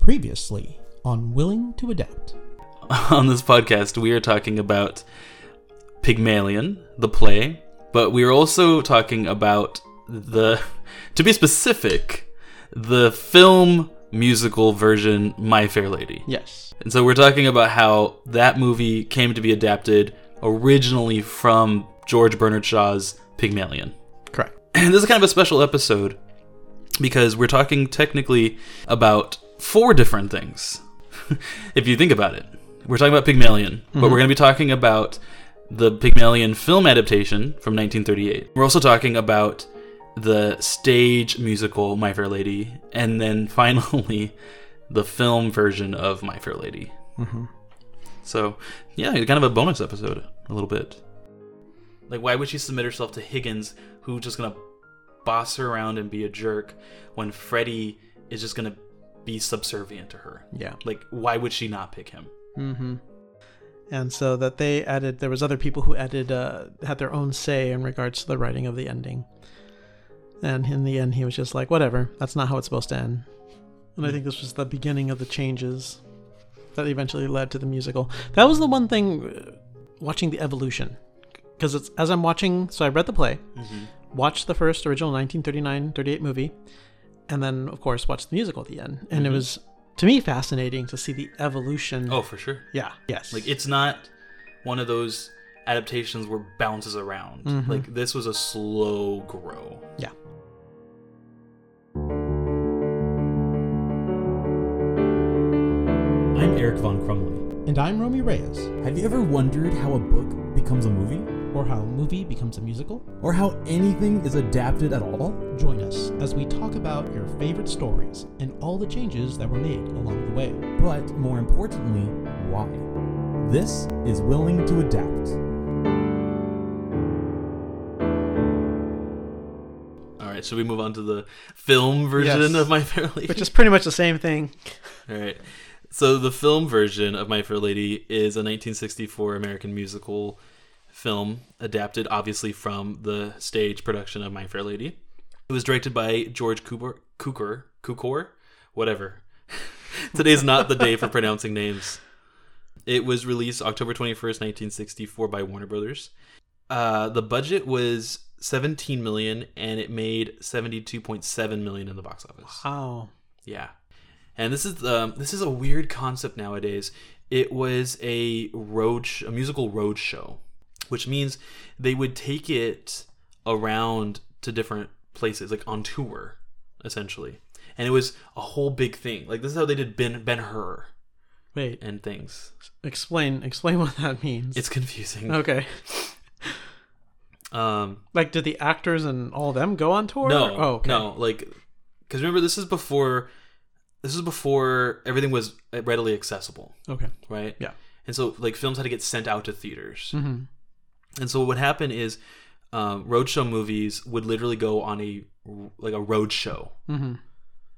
Previously on Willing to Adapt. on this podcast, we are talking about Pygmalion, the play, but we are also talking about the, to be specific, the film musical version My Fair Lady. Yes. And so we're talking about how that movie came to be adapted originally from George Bernard Shaw's Pygmalion. Correct. And this is kind of a special episode because we're talking technically about four different things. if you think about it, we're talking about Pygmalion, but we're mm-hmm. going to be talking about the Pygmalion film adaptation from 1938. We're also talking about the stage musical My Fair Lady, and then finally the film version of My Fair Lady. Mm-hmm. So, yeah, kind of a bonus episode, a little bit. Like, why would she submit herself to Higgins, who's just gonna boss her around and be a jerk, when Freddie is just gonna be subservient to her? Yeah. Like, why would she not pick him? Mm-hmm. And so that they added, there was other people who added, uh, had their own say in regards to the writing of the ending. And in the end, he was just like, whatever, that's not how it's supposed to end. And I think this was the beginning of the changes that eventually led to the musical. That was the one thing, uh, watching the evolution. Because it's as I'm watching, so I read the play, watched the first original 1939 38 movie, and then, of course, watch the musical at the end. And it mm-hmm. was, to me, fascinating to see the evolution. Oh, for sure. Yeah. Yes. Like, it's not one of those adaptations where bounces around. Mm-hmm. Like, this was a slow grow. yeah. I'm Eric Von Crumley. And I'm Romi Reyes. Have you ever wondered how a book becomes a movie? Or how a movie becomes a musical? Or how anything is adapted at all? Join us as we talk about your favorite stories and all the changes that were made along the way. But more importantly, why? This is Willing to Adapt. All right, should we move on to the film version Yes. of My Fair Lady? Which is pretty much the same thing. All right. So the film version of My Fair Lady is a 1964 American musical film adapted obviously from the stage production of My Fair Lady. It was directed by George Cukor, Cukor, Cukor, whatever. Today's not the day for pronouncing names. It was released October 21st, 1964 by Warner Brothers. Uh, the budget was 17 million and it made 72.7 million in the box office. Wow. Yeah, and this is um, this is a weird concept nowadays. It was a road sh- a musical road show, which means they would take it around to different places, like on tour, essentially. And it was a whole big thing. Like this is how they did Ben Ben Hur Wait, and things. explain explain what that means. It's confusing. okay. Um, Like, did the actors and all of them go on tour? no, Oh, okay. no, like because remember this is before this is before everything was readily accessible. Okay. right? Yeah. And so like films had to get sent out to theaters. Mm-hmm. And so what would happen is um, roadshow movies would literally go on a like a roadshow. Mm-hmm.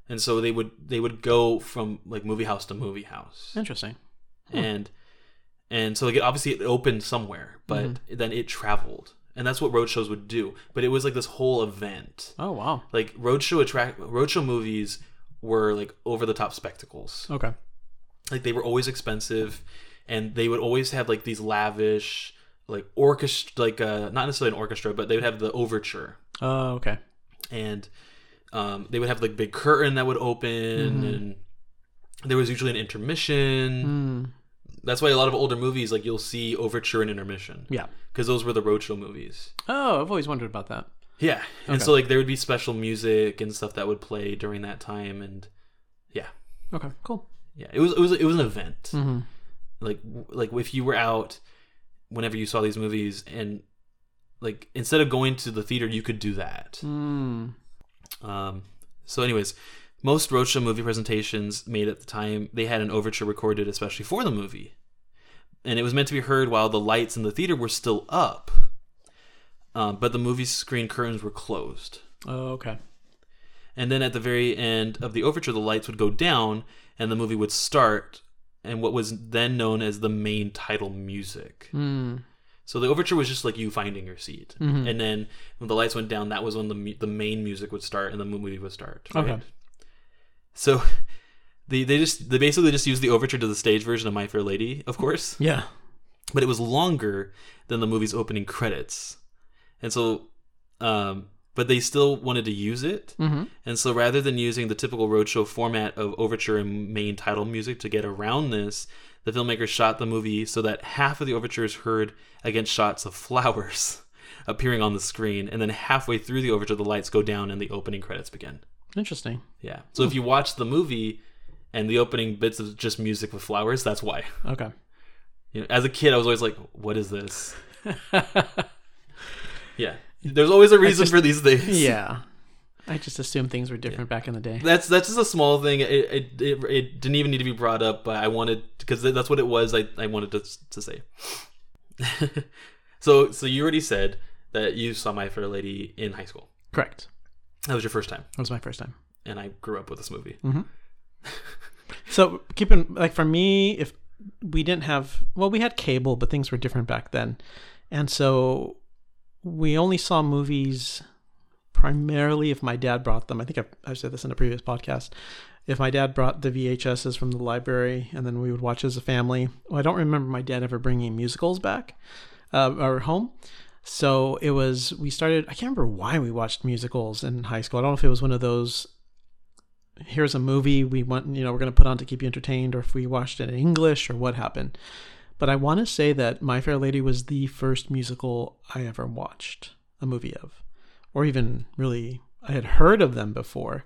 And so they would they would go from like movie house to movie house. Interesting. And and so like it, obviously it opened somewhere, but then it traveled. And that's what roadshows would do. But it was like this whole event. Oh, wow. Like roadshow attract roadshow movies were like over the top spectacles Okay. like they were always expensive and they would always have like these lavish like orchestra like uh not necessarily an orchestra but they would have the overture Oh, okay. and um they would have like big curtain that would open and there was usually an intermission Mm. that's why a lot of older movies like you'll see overture and intermission Yeah. because those were the roadshow movies Oh, I've always wondered about that. yeah and Okay. so like there would be special music and stuff that would play during that time and yeah Okay, cool. yeah it was it was it was an event Mm-hmm. like like if you were out whenever you saw these movies and like instead of going to the theater you could do that Mm. um so anyways most roadshow movie presentations made at the time they had an overture recorded especially for the movie and it was meant to be heard while the lights in the theater were still up um, but the movie screen curtains were closed Oh, okay. and then at the very end of the overture the lights would go down and the movie would start and what was then known as the main title music Mm. So the overture was just like you finding your seat, Mhm. and then when the lights went down, that was when the the main music would start and the movie would start. Right? Okay. So They they just they basically just used the overture to the stage version of My Fair Lady, of course, Yeah. but it was longer than the movie's opening credits, and so, um, but they still wanted to use it, Mm-hmm. and so rather than using the typical roadshow format of overture and main title music to get around this, the filmmakers shot the movie so that half of the overture is heard against shots of flowers appearing on the screen, and then halfway through the overture, the lights go down and the opening credits begin. Interesting. Yeah. So if you watch the movie and the opening bits of just music with flowers, that's why. Okay. You know, as a kid, I was always like, "What is this?" Yeah. There's always a reason just- for these things. yeah. I just assumed things were different back in the day. That's that's just a small thing. It, it it it didn't even need to be brought up, but I wanted because that's what it was. I I wanted to to say. so so you already said that you saw My Fair Lady in high school. Correct. That was your first time, That was my first time. and I grew up with this movie. Mm-hmm. So keeping like for me, if we didn't have well, we had cable, but things were different back then, and so we only saw movies primarily if my dad brought them. I think I've, I've said this in a previous podcast. If my dad brought the VHSs from the library, and then we would watch as a family. Well, I don't remember my dad ever bringing musicals back uh, or home. So it was we started. I can't remember why we watched musicals in high school. I don't know if it was one of those here's a movie we want you know we're going to put on to keep you entertained or if we watched it in english or what happened but i want to say that my fair lady was the first musical i ever watched a movie of or even really i had heard of them before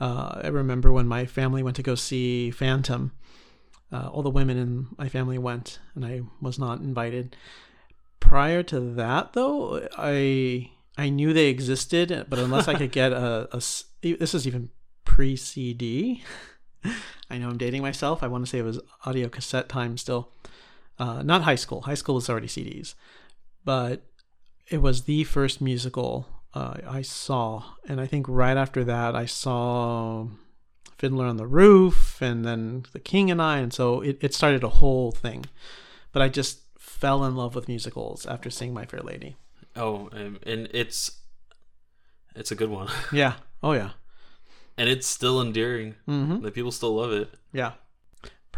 uh, i remember when my family went to go see phantom uh, all the women in my family went and i was not invited prior to that though i i knew they existed but unless i could get a this is even pre CD. I know I'm dating myself. I want to say it was audio cassette time still. Uh, not high school. High school was already CDs, but it was the first musical uh, I saw, and I think right after that I saw Fiddler on the Roof, and then The King and I, and so it, it started a whole thing. But I just fell in love with musicals after seeing My Fair Lady. Oh, um, and it's it's a good one, Yeah. Oh yeah. and it's still endearing. Mm-hmm. The people still love it. Yeah.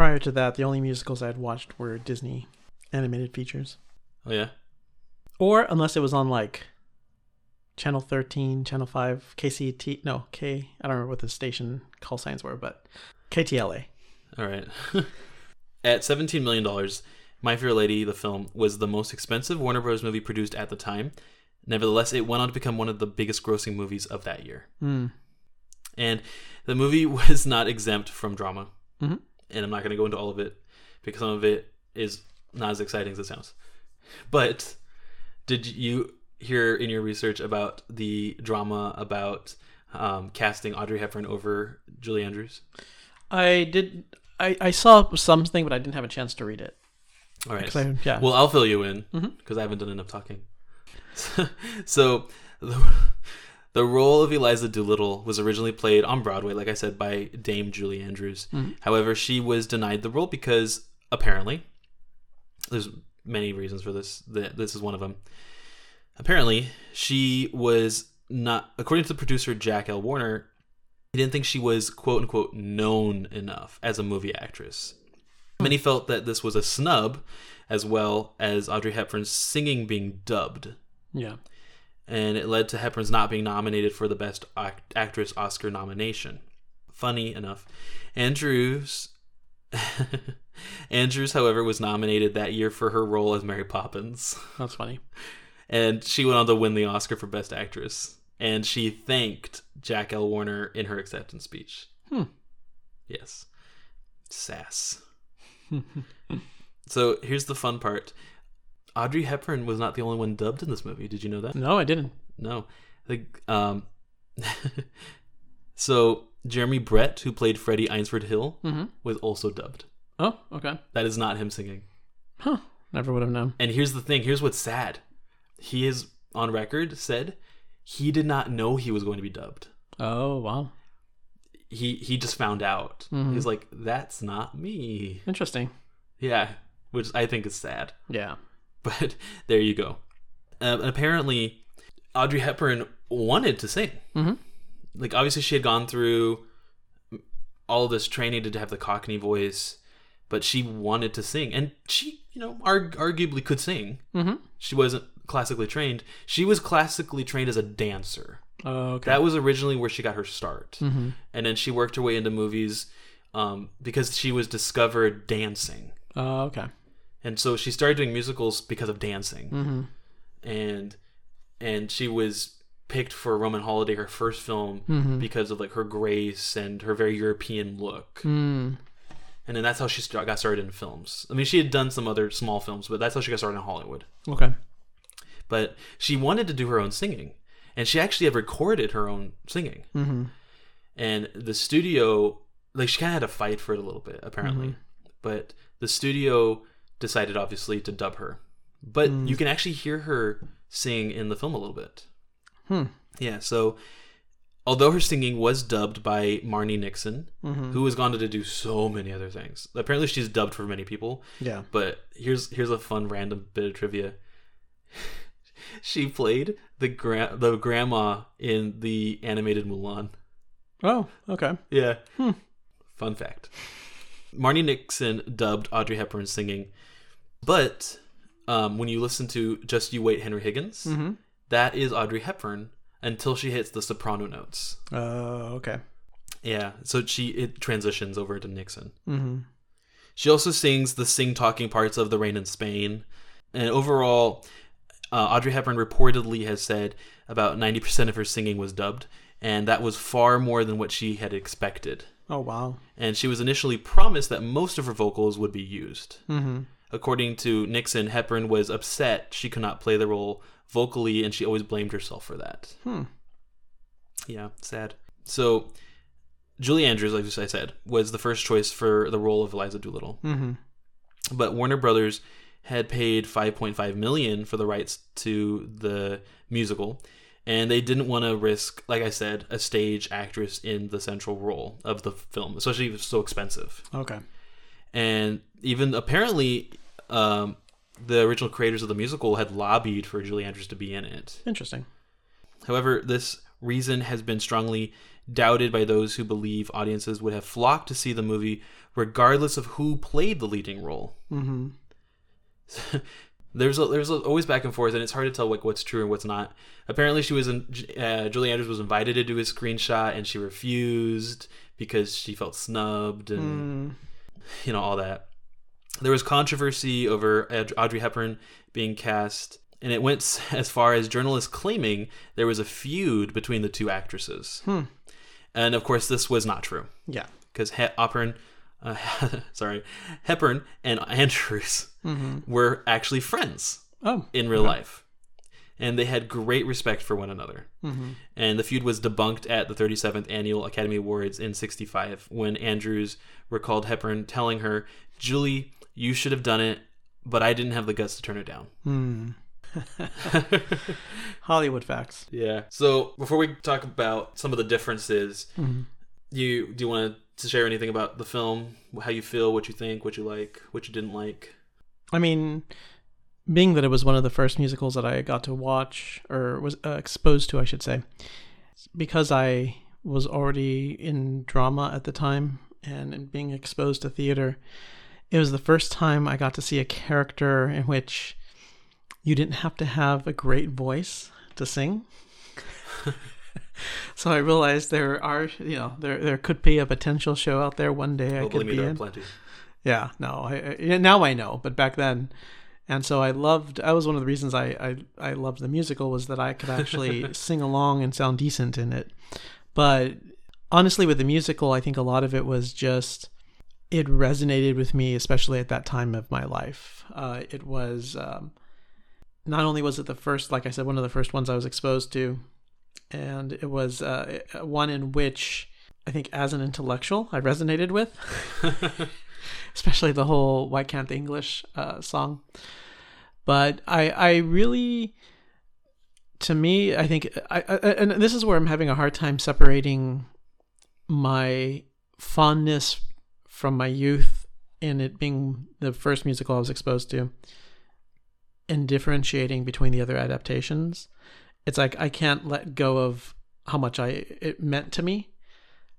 Prior to that, the only musicals I had watched were Disney animated features. Oh yeah. Or unless it was on like Channel 13, Channel 5, KCT, no, K, I don't remember what the station call signs were, but KTLA. All right. At $17 million, My Fair Lady, the film, was the most expensive Warner Bros. movie produced at the time. Nevertheless, it went on to become one of the biggest grossing movies of that year. Hmm. And the movie was not exempt from drama. Mhm. And I'm not going to go into all of it because some of it is not as exciting as it sounds. But did you hear in your research about the drama about um, casting Audrey Hepburn over Julie Andrews? I did, I, I saw something, but I didn't have a chance to read it. All right. I- yeah. Well, I'll fill you in because I haven't done enough talking. so, the, the role of Eliza Doolittle was originally played on Broadway, like I said, by Dame Julie Andrews. Mhm. However, she was denied the role because apparently, there's many reasons for this. th- This is one of them. Apparently, she was not, according to the producer Jack L. Warner, he didn't think she was quote unquote known enough as a movie actress. Many felt that this was a snub, as well as Audrey Hepburn's singing being dubbed, yeah. And it led to Hepburn's not being nominated for the Best Act- Actress Oscar nomination. Funny enough, Andrews. Andrews, however, was nominated that year for her role as Mary Poppins, That's funny. and she went on to win the Oscar for Best Actress. And she thanked Jack L. Warner in her acceptance speech. Hmm. Yes, sass. So here's the fun part. Audrey Hepburn was not the only one dubbed in this movie. Did you know that? No, I didn't. No. The, um, so Jeremy Brett, who played Freddie Eynsford Hill, Mm-hmm. was also dubbed. Oh, okay. That is not him singing. Huh. Never would have known. And here's the thing. Here's what's sad. He is on record said he did not know he was going to be dubbed. Oh, wow. He he just found out. Mhm. He's like, that's not me. Interesting. Yeah, which I think is sad. Yeah. But there you go. Um, apparently, Audrey Hepburn wanted to sing. Mhm. Like, obviously, she had gone through all this training to have the Cockney voice, but she wanted to sing, and she, you know, arg- arguably could sing. Mm-hmm. She wasn't classically trained. She was classically trained as a dancer. Oh, okay. That was originally where she got her start, mm-hmm. and then she worked her way into movies um, because she was discovered dancing, Oh, okay. And so she started doing musicals because of dancing, Mm-hmm. and and she was picked for Roman Holiday, her first film, Mm-hmm. because of like her grace and her very European look. Mm. And then that's how she got started in films. I mean, she had done some other small films, but that's how she got started in Hollywood. Okay. But she wanted to do her own singing, and she actually had recorded her own singing. Mm-hmm. And the studio, like, she kind of had to fight for it a little bit, apparently. But the studio decided, obviously, to dub her. But you can actually hear her sing in the film a little bit. Hmm. Yeah, so although her singing was dubbed by Marni Nixon, Mm-hmm. who has gone on to do so many other things. Apparently, she's dubbed for many people. Yeah. But here's here's a fun random bit of trivia. she played the gra- the grandma in the animated Mulan. Oh, okay. Yeah. Hmm. Fun fact. Marni Nixon dubbed Audrey Hepburn singing, but um, when you listen to "Just You Wait," Henry Higgins, Mm-hmm. that is Audrey Hepburn until she hits the soprano notes. Oh, okay. Yeah, so she it transitions over to Nixon. Mm-hmm. She also sings the sing talking parts of The Rain in Spain. And overall, uh, Audrey Hepburn reportedly has said about 90% of her singing was dubbed, and that was far more than what she had expected. Oh, wow. And she was initially promised that most of her vocals would be used. Mm-hmm. According to Nixon, Hepburn was upset she could not play the role vocally, and she always blamed herself for that. Hmm. Yeah, sad. So, Julie Andrews, like I said, was the first choice for the role of Eliza Doolittle. Mm-hmm. but Warner Brothers had paid 5.5 million for the rights to the musical and they didn't want to risk like I said a stage actress in the central role of the film especially if it's so expensive Okay. and even apparently um, the original creators of the musical had lobbied for Julie Andrews to be in it Interesting. However, this reason has been strongly doubted by those who believe audiences would have flocked to see the movie regardless of who played the leading role. Mm-hmm. there's a, there's a, always back and forth, and it's hard to tell like what's true and what's not. Apparently, she was in. Uh, Julie Andrews was invited to do a screenshot, and she refused because she felt snubbed, and Mm. you know all that. There was controversy over Aud- Audrey Hepburn being cast, and it went as far as journalists claiming there was a feud between the two actresses. Hmm. And of course, this was not true Yeah. because he- Hepburn, uh, sorry, Hepburn and Andrews Mm-hmm. were actually friends Oh. in real life, and they had great respect for one another. Mm-hmm. And the feud was debunked at the 37th Annual Academy Awards in 65 when Andrews recalled Hepburn telling her, Julie, you should have done it, but I didn't have the guts to turn it down. Hmm. Hollywood facts. yeah. So before we talk about some of the differences, Mhm. you do you want to share anything about the film? How you feel, what you think, what you like, what you didn't like? I mean, being that it was one of the first musicals that I got to watch or was uh, exposed to, I should say, because I was already in drama at the time and being exposed to theater, it was the first time I got to see a character in which you didn't have to have a great voice to sing. so I realized there are, you know, there there could be a potential show out there one day I could be in. plenty. Yeah, no, I, I now I know, but back then, and so I loved. That was one of the reasons I I, I loved the musical was that I could actually sing along and sound decent in it. But honestly, with the musical, I think a lot of it was just it resonated with me, especially at that time of my life. Uh, it was um, not only was it the first, like I said, one of the first ones I was exposed to, and it was uh, one in which I think, as an intellectual, I resonated with especially the whole "Why Can't the English" uh, song. But I, I really, to me, I think, I, I, and this is where I'm having a hard time separating my fondness from my youth and it being the first musical I was exposed to, and differentiating between the other adaptations. It's like I can't let go of how much I it meant to me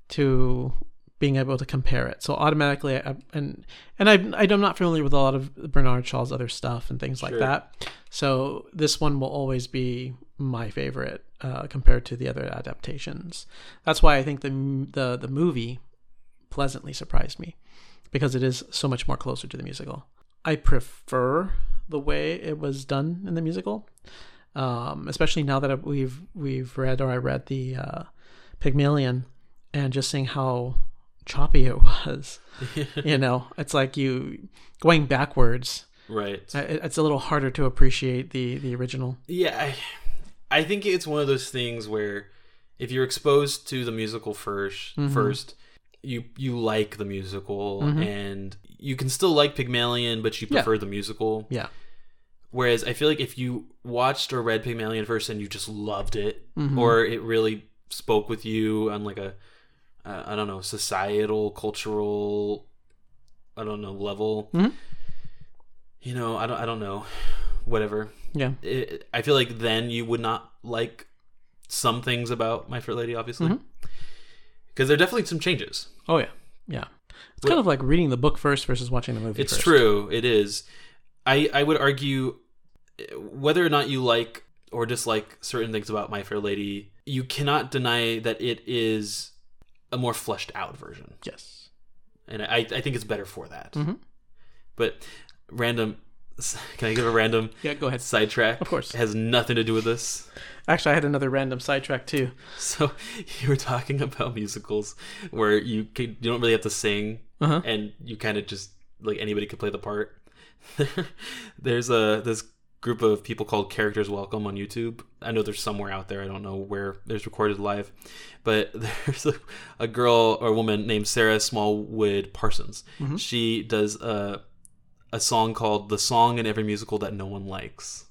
to being able to compare it. So automatically, I, and and I, I'm not familiar with a lot of Bernard Shaw's other stuff and things like that. So this one will always be my favorite uh, compared to the other adaptations. That's why I think the the the movie pleasantly surprised me because it is so much more closer to the musical. I prefer the way it was done in the musical, um, especially now that we've we've read or I read the uh, Pygmalion, and just seeing how choppy it was. you know, it's like you going backwards. right. It's a little harder to appreciate the the original. Yeah, I, I think it's one of those things where if you're exposed to the musical 1st Mm-hmm. first, you you like the musical and you can still like Pygmalion, but you Yeah. prefer the musical. Yeah. Whereas I feel like if you watched or read Pygmalion first and you just loved it, Mm-hmm. or it really spoke with you on like a, uh, I don't know, societal, cultural, I don't know, level. Mhm. You know, I don't, I don't know, whatever. Yeah. It, I feel like then you would not like some things about My Fair Lady, obviously, Mhm. Because there are definitely some changes. Oh yeah. Yeah. It's kind of like reading the book first versus watching the movie. It's first. true. It is. I I would argue whether or not you like or dislike certain things about My Fair Lady, you cannot deny that it is a more fleshed out version, Yes. and I I think it's better for that. Mhm. But random, can I give a random Yeah. Go ahead. sidetrack? Of course. it has nothing to do with this. Actually, I had another random sidetrack too. So you were talking about musicals where you can, you don't really have to sing, Uh-huh. and you kind of just like anybody could play the part. there's a this group of people called Characters Welcome on YouTube. I know there's somewhere out there. I don't know where there's recorded live, but there's a, a girl or a woman named Sarah Smallwood Parsons. Mm-hmm. She does a a song called "The Song in Every Musical That No One Likes."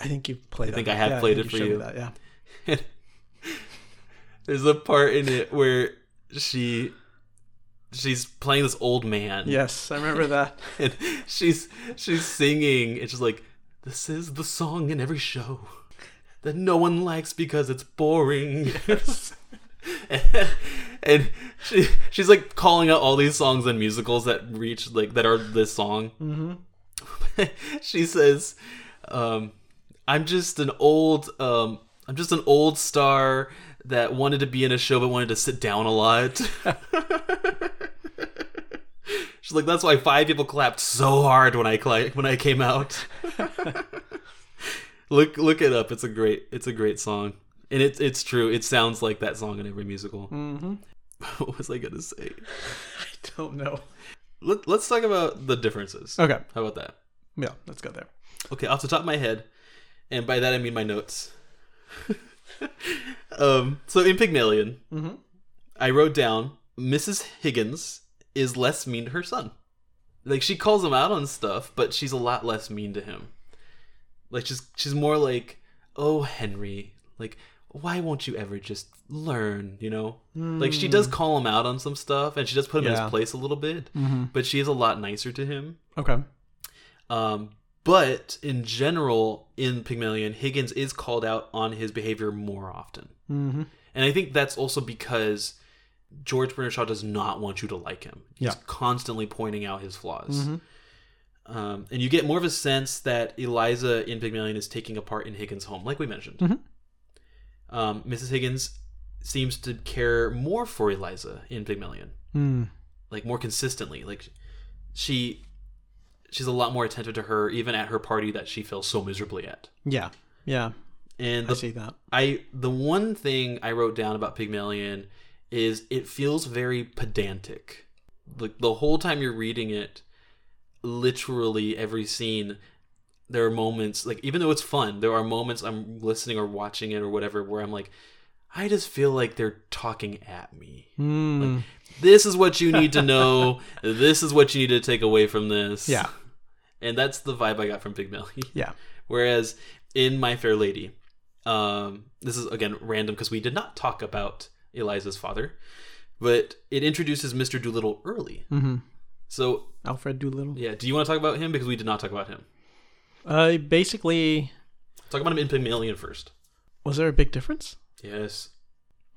I think you've played. I think. I have Yeah, played think it for you. That, yeah. There's a part in it where she she's playing this old man. Yes, I remember that. And she's she's singing. It's just like this is the song in every show that no one likes because it's boring. and, and she she's like calling out all these songs and musicals that reach like that are this song. Mm-hmm. she says, um, "I'm just an old um, I'm just an old star that wanted to be in a show but wanted to sit down a lot." She's like, "That's why five people clapped so hard when I cli- when I came out." look look it up. It's a great it's a great song, and it's it's true. It sounds like that song in every musical. Mm-hmm. what was I gonna say? I don't know. Let, let's talk about the differences. Okay. How about that? Yeah, let's go there. Okay, off the top of my head, and by that I mean my notes. um, so in Pygmalion, Mhm. I wrote down Mrs. Higgins is less mean to her son. Like she calls him out on stuff, but she's a lot less mean to him. Like she's she's more like, "Oh, Henry, like why won't you ever just learn, you know?" Like she does call him out on some stuff and she does put him in his place a little bit, Mm-hmm. but she is a lot nicer to him. Okay. Um, but in general, in Pygmalion, Higgins is called out on his behavior more often. Mm-hmm. And I think that's also because George Bernard Shaw does not want you to like him. He's Yeah. constantly pointing out his flaws. Mhm. Um, and you get more of a sense that Eliza in Pygmalion is taking a part in Higgins' home, like we mentioned. Mhm. Um, Mrs. Higgins seems to care more for Eliza in Pygmalion, Mm. like more consistently. Like she, she's a lot more attentive to her, even at her party that she feels so miserably at. Yeah. Yeah. And I see that. I the one thing I wrote down about Pygmalion is it feels very pedantic. Like the whole time you're reading it, literally every scene, there are moments like even though it's fun, there are moments I'm listening or watching it or whatever where I'm like, I just feel like they're talking at me. Mm. This is what you need to know. this is what you need to take away from this. Yeah. And that's the vibe I got from Pygmalion. Yeah. Whereas in My Fair Lady, um, this is again random because we did not talk about Eliza's father, but it introduces Mr. Doolittle early. Mm-hmm. So Alfred Doolittle. yeah, do you want to talk about him because we did not talk about him? Uh, basically, Talk about him in Pygmalion first. was there a big difference? Yes.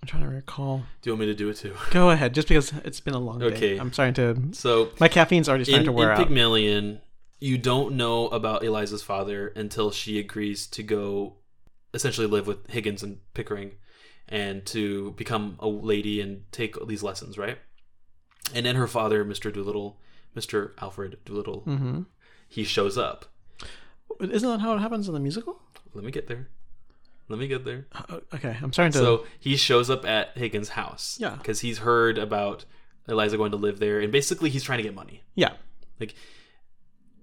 I'm trying to recall. Do you want me to do it too? Go ahead, just because it's been a long day. Okay. I'm starting to. So My caffeine's already in, starting to wear in out. Pygmalion, you don't know about Eliza's father until she agrees to go essentially live with Higgins and Pickering and to become a lady and take these lessons, right? And then her father, Mr. Doolittle, Mr. Alfred Doolittle, hmm he shows up. Isn't that how it happens in the musical? Let me get there. Let me get there. Uh, okay, I'm starting to. So he shows up at Higgins' house. Yeah. Because he's heard about Eliza going to live there, and basically he's trying to get money. yeah. Like,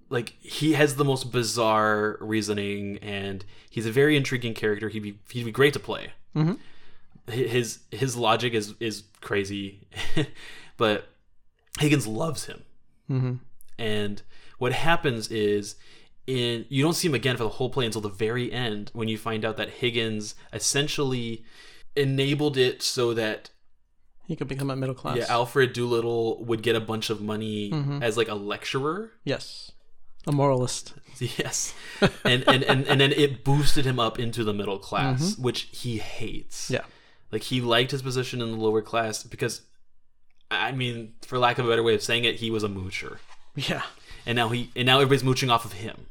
like he has the most bizarre reasoning, and he's a very intriguing character. He'd be he'd be great to play. hmm His his logic is is crazy, but Higgins loves him. hmm And what happens is in you don't see him again for the whole play until the very end when you find out that Higgins essentially enabled it so that He could become a middle class. yeah, Alfred Doolittle would get a bunch of money Mhm. as like a lecturer. yes. A moralist. Yes. And, and and and then it boosted him up into the middle class, which he hates. Mm-hmm. Yeah. Like he liked his position in the lower class because I mean, for lack of a better way of saying it, he was a moocher. Yeah. and now he and now everybody's mooching off of him,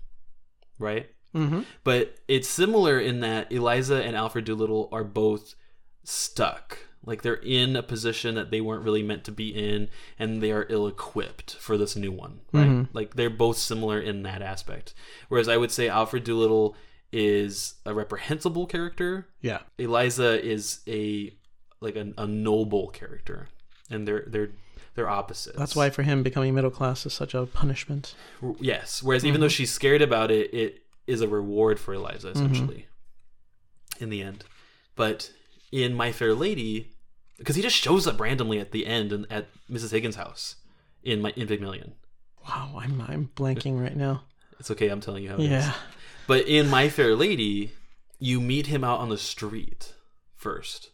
right? hmm But it's similar in that Eliza and Alfred Doolittle are both stuck. Like they're in a position that they weren't really meant to be in, and they are ill-equipped for this new one, right? Mhm. Like they're both similar in that aspect. Whereas I would say Alfred Doolittle is a reprehensible character. Yeah. Eliza is a like a, a noble character, and they're they're they're opposites. That's why for him becoming middle class is such a punishment. Yes. Whereas even mm-hmm. though she's scared about it, it is a reward for Eliza mm-hmm. essentially. In the end, but in My Fair Lady, because he just shows up randomly at the end and at Mrs. Higgins' house in my in Pygmalion. Wow, I'm I'm blanking right now. It's okay. I'm telling you how. It is. Yeah. But in My Fair Lady, you meet him out on the street first,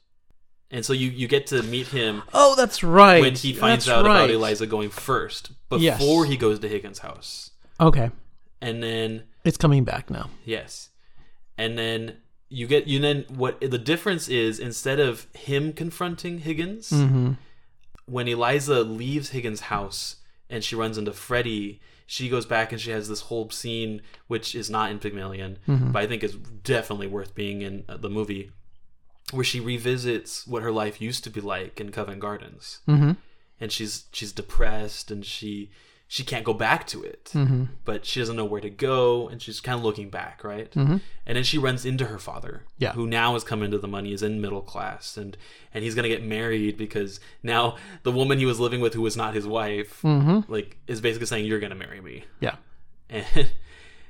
and so you you get to meet him Oh, that's right. when he finds That's out right. about Eliza going first, Yes. before he goes to Higgins' house, Okay, and then it's coming back now. Yes. And then you get you then what the difference is instead of him confronting Higgins, Mm-hmm. when Eliza leaves Higgins' house and she runs into Freddy, she goes back and she has this whole scene which is not in Pygmalion, Mm-hmm. but I think is definitely worth being in uh, the movie where she revisits what her life used to be like in Covent Gardens. Mm-hmm. And she's she's depressed and she she can't go back to it Mm-hmm. but she doesn't know where to go and she's kind of looking back right Mhm. and then she runs into her father Yeah. who now has come into the money is in middle class and and he's gonna get married because now the woman he was living with who was not his wife Mm-hmm. like is basically saying you're gonna marry me Yeah. and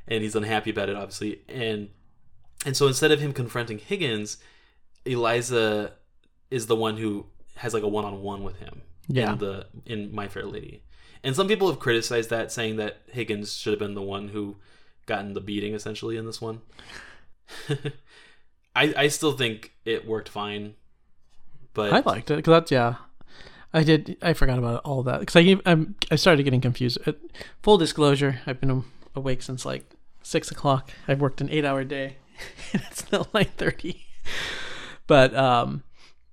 and he's unhappy about it obviously and and so instead of him confronting higgins eliza is the one who has like a one-on-one with him Yeah. in the in my fair lady and some people have criticized that saying that higgins should have been the one who gotten the beating essentially in this one i i still think it worked fine but I liked it because that's yeah. I did. I forgot about all that because I I'm, I started getting confused. Full disclosure: I've been awake since like six o'clock. I've worked an eight-hour day. and it's still nine thirty. But um,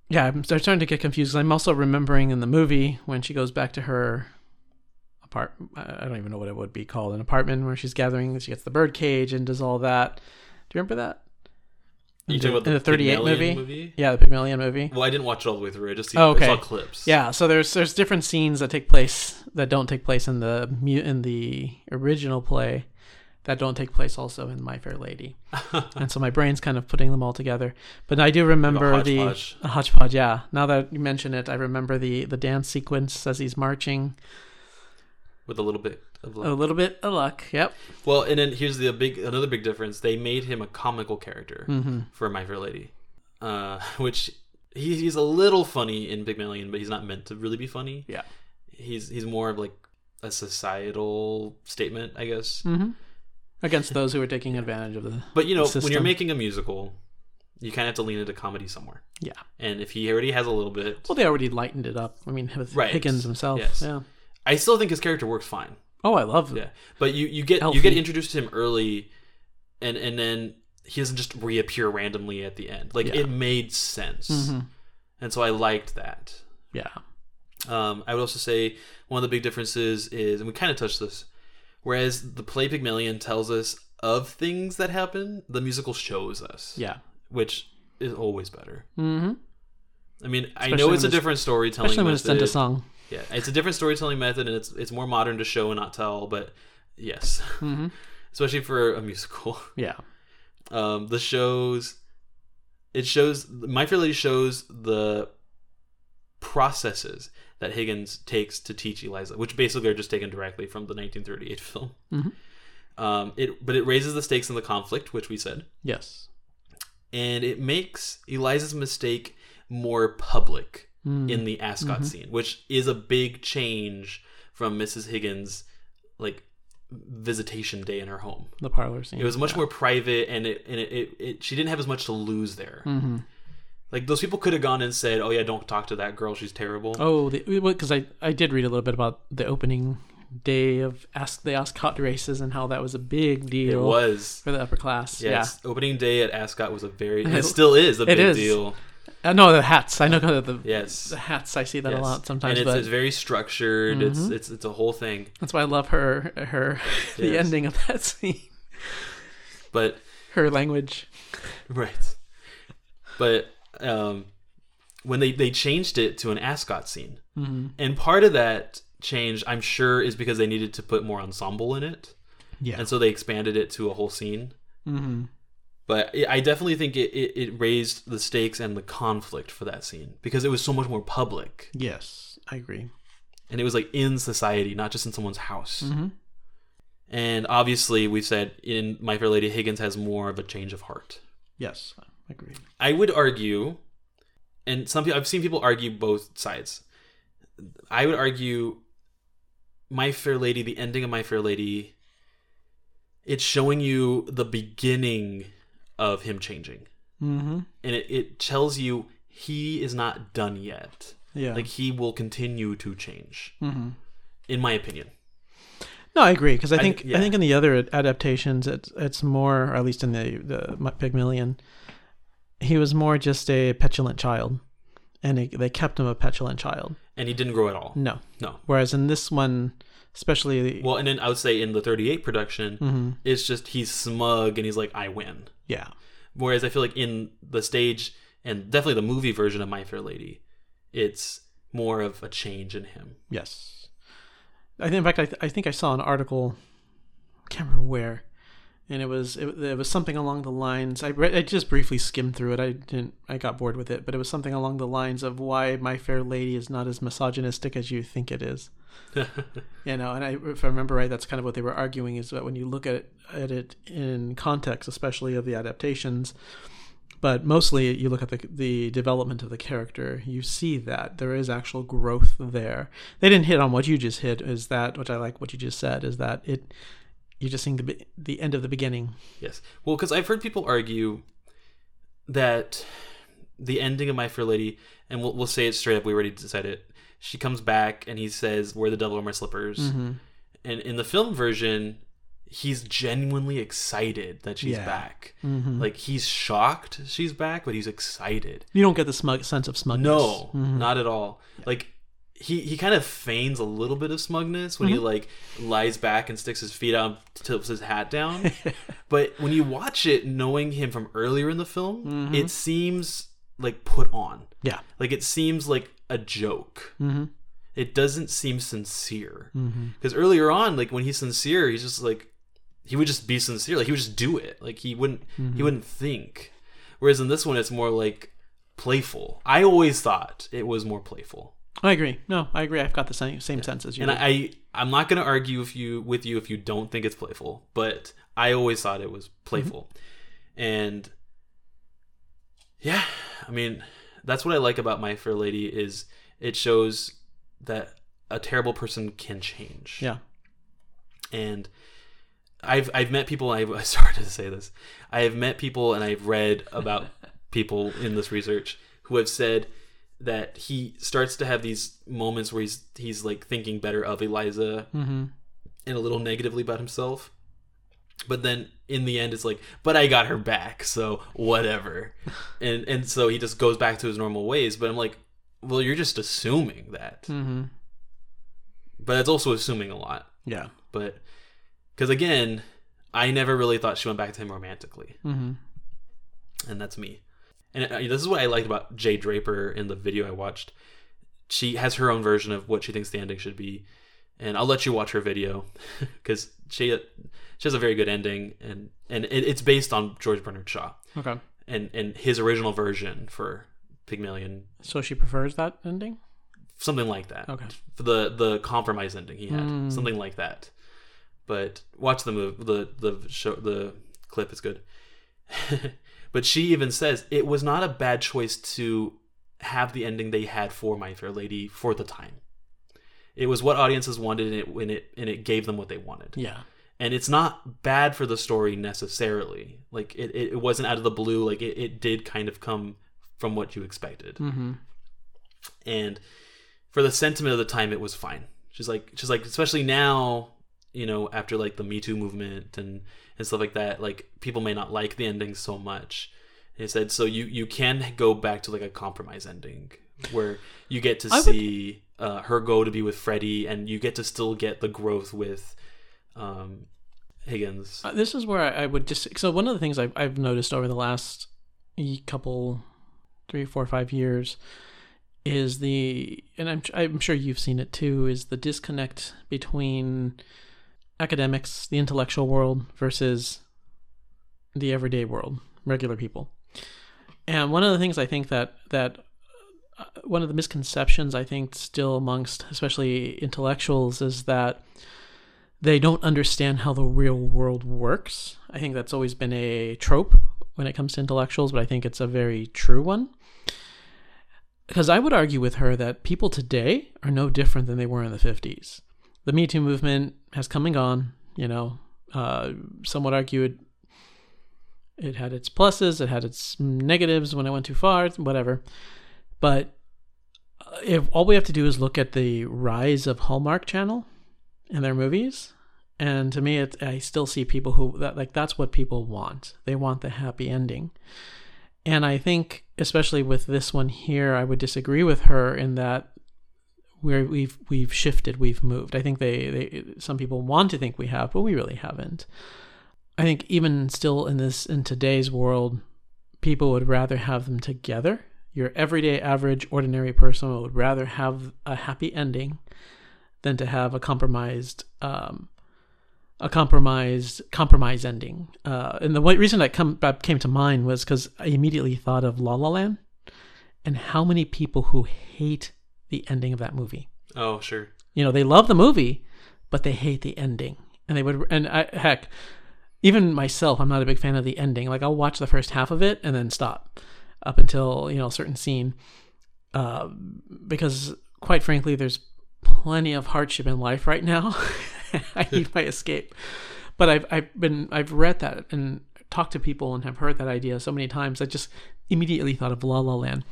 yeah, I'm starting to get confused. I'm also remembering in the movie when she goes back to her apart. I don't even know what it would be called. An apartment where she's gathering. She gets the bird cage and does all that. Do you remember that? you In the- the, in the 38 Pygmalion movie? Yeah, the Pygmalion movie. well i didn't watch it all the way through i just see, Oh, okay. Saw clips Yeah, so there's there's different scenes that take place that don't take place in the in the original play that don't take place also in My Fair Lady. and so my brain's kind of putting them all together. But I do remember hodgepodge. the a hodgepodge, yeah. Now that you mention it, I remember the the dance sequence as he's marching. with a little bit of A little bit of luck. Yep. Well, and then here's the big another big difference. They made him a comical character Mm-hmm. for My Fair Lady, uh, which he, he's a little funny in Pygmalion, but he's not meant to really be funny. Yeah. He's he's more of like a societal statement, I guess. Mm-hmm. Against those who are taking advantage of the But you know, when you're making a musical, you kind of have to lean into comedy somewhere. yeah. And if he already has a little bit, Well, they already lightened it up. I mean, with Right. Higgins himself. Yes. Yeah. I still think his character works fine. Oh, I love him. Yeah, but you you get you get introduced to him early, and and then he doesn't just reappear randomly at the end. Like Yeah. it made sense, Mhm. and so I liked that. Yeah. Um, I would also say one of the big differences is, and we kind of touched this, whereas the play Pygmalion tells us of things that happen, the musical shows us, Yeah. which is always better. Mm-hmm. I mean, I know it's a different storytelling Especially when it's done to method. song. Yeah, it's a different storytelling method, and it's it's more modern to show and not tell. But yes, Mm-hmm. especially for a musical. Yeah. um, the shows it shows my fair lady shows the processes that higgins takes to teach eliza which basically are just taken directly from the 1938 film Mhm. um, it but it raises the stakes in the conflict which we said Yes. and it makes eliza's mistake more public Mm. in the ascot scene which is a big change from mrs higgins like visitation day in her home the parlor scene. it was much more private, and it and it, it, it she didn't have as much to lose there. Mm-hmm. Like those people could have gone and said, "Oh yeah, don't talk to that girl. She's terrible." Oh, because I I did read a little bit about the opening day of ask the Ascot races and how that was a big deal. it was. for the upper class. Yes, opening day at Ascot was a very. It still is a big is. deal. Yeah. Uh, no, the hats. I know the the, Yes. the hats. I see that yes. a lot sometimes, and it's, but it's very structured. It's Mhm. it's it's a whole thing. that's why I love her her the Yes. ending of that scene. But Her language. right, but um, when they they changed it to an Ascot scene, Mm-hmm. and part of that change, I'm sure, is because they needed to put more ensemble in it. Yeah. and so they expanded it to a whole scene. mm-hmm. But I I definitely think it, it, it raised the stakes and the conflict for that scene because it was so much more public Yes, I agree. and it was like in society, not just in someone's house. Mm-hmm. And obviously, we said in My Fair Lady, Higgins has more of a change of heart. Yes, I. I would argue, and some people I've seen people argue both sides. I would argue, My Fair Lady, the ending of My Fair Lady, it's showing you the beginning of him changing. Mm-hmm. and it, it tells you he is not done yet. Yeah. Like he will continue to change, mm-hmm. in my opinion. No, I agree because I I- think I, yeah. think in the other adaptations, it's it's more, or at least in the the Pygmalion, he was more just a petulant child, and it, they kept him a petulant child. And he didn't grow at all. No, No. whereas in this one, especially, Well, and then I would say in the 38 production, Mhm. it's just he's smug and he's like, I win. yeah, Whereas I feel like in the stage and definitely the movie version of My Fair Lady, it's more of a change in him. yes. I think, in fact, I, th- I think I saw an article, I can't remember where, and it was it, it was something along the lines. I I just briefly skimmed through it. I didn't. I got bored with it, but it was something along the lines of why My Fair Lady is not as misogynistic as you think it is. You know, and I, if I remember right, that's kind of what they were arguing is that when you look at it, at it in context, especially of the adaptations, but mostly you look at the the development of the character, you see that there is actual growth there. They didn't hit on what you just hit, is that which I like what you just said, is that it you're just seeing the the end of the beginning. Yes. Well, because I've heard people argue that the ending of My Fair Lady, and we'll, we'll say it straight up, we already decided it. She comes back and he says, Where the devil are my slippers? Mm-hmm. And in the film version, he's genuinely excited that she's Yeah. back. Mm-hmm. Like, he's shocked she's back, but he's excited. You don't get the smug sense of smugness. No, Mhm. not at all. Like, he, he kind of feigns a little bit of smugness when he Mm-hmm. like lies back and sticks his feet out, and tilts his hat down. But when you watch it, knowing him from earlier in the film, Mhm. it seems like put on. Yeah. Like it seems like a joke. Mm-hmm. It doesn't seem sincere. Mm-hmm. Because earlier on, like when he's sincere, he's just like he would just be sincere. Like he would just do it. Like he wouldn't Mm-hmm. he wouldn't think. Whereas in this one, it's more like playful. I always thought it was more playful. I agree. No, I agree. I've got the same same sense as you. And. I, I I'm not gonna argue if you with you if you don't think it's playful, but I always thought it was mm-hmm. playful. And yeah, I mean, that's what I like about My Fair Lady is it shows that a terrible person can change. yeah. And I've I've met people. I I started to say this. I have met people, and I've read about people in this research who have said that he starts to have these moments where he's he's like thinking better of Eliza Mm-hmm. and a little negatively about himself. but then in the end it's like but i got her back so whatever and and so he just goes back to his normal ways but i'm like well you're just assuming that Mm-hmm. but it's also assuming a lot Yeah. but because again i never really thought she went back to him romantically Mm-hmm. and that's me and uh, this is what i liked about jay draper in the video i watched she has her own version of what she thinks the ending should be and i'll let you watch her video because she she has a very good ending and and it, it's based on george bernard shaw Okay. and and his original version for pygmalion So she prefers that ending. something like that Okay. for the the compromise ending he had Mm. something like that but watch the move the the show the clip is good but she even says it was not a bad choice to have the ending they had for my fair lady for the time. It was what audiences wanted and it when it and it gave them what they wanted. Yeah. and it's not bad for the story necessarily. Like it, it, it wasn't out of the blue. Like it, it did kind of come from what you expected. Mm-hmm. and for the sentiment of the time it was fine. She's like she's like especially now you know after like the me too movement and and stuff like that like people may not like the ending so much. And it said so you you can go back to like a compromise ending where you get to I would- see uh, her go to be with Freddie and you get to still get the growth with um Higgins. Uh, this is where I, I would just so one of the things I've, I've noticed over the last couple three four five years is the and I'm I'm sure you've seen it too is the disconnect between academics the intellectual world versus the everyday world regular people and one of the things I think that that uh, one of the misconceptions I think still amongst especially intellectuals is that they don't understand how the real world works. I think that's always been a trope when it comes to intellectuals, but I think it's a very true one. Because I would argue with her that people today are no different than they were in the 50s. The Me Too movement has come and gone, you know. Uh, some would argue it, it had its pluses, it had its negatives when it went too far, whatever. But uh, if all we have to do is look at the rise of Hallmark Channel and their movies and to me it, i still see people who that like that's what people want they want the happy ending and i think especially with this one here i would disagree with her in that we've we've shifted we've moved. I think they, they some people want to think we have but we really haven't. I think even still in this in today's world people would rather have them together. Your everyday average ordinary person would rather have a happy ending than to have a compromised um, a compromised compromise ending. Uh, and the reason that come that came to mind was because I immediately thought of La La Land and how many people who hate the ending of that movie. oh sure You know, they love the movie, but they hate the ending. And they would, and I, heck, even myself, I'm not a big fan of the ending. Like I'll watch the first half of it and then stop up until you know a certain scene, uh, because quite frankly, there's plenty of hardship in life right now. I need my escape. But I've I've been I've read that and talked to people and have heard that idea so many times. I just immediately thought of La La Land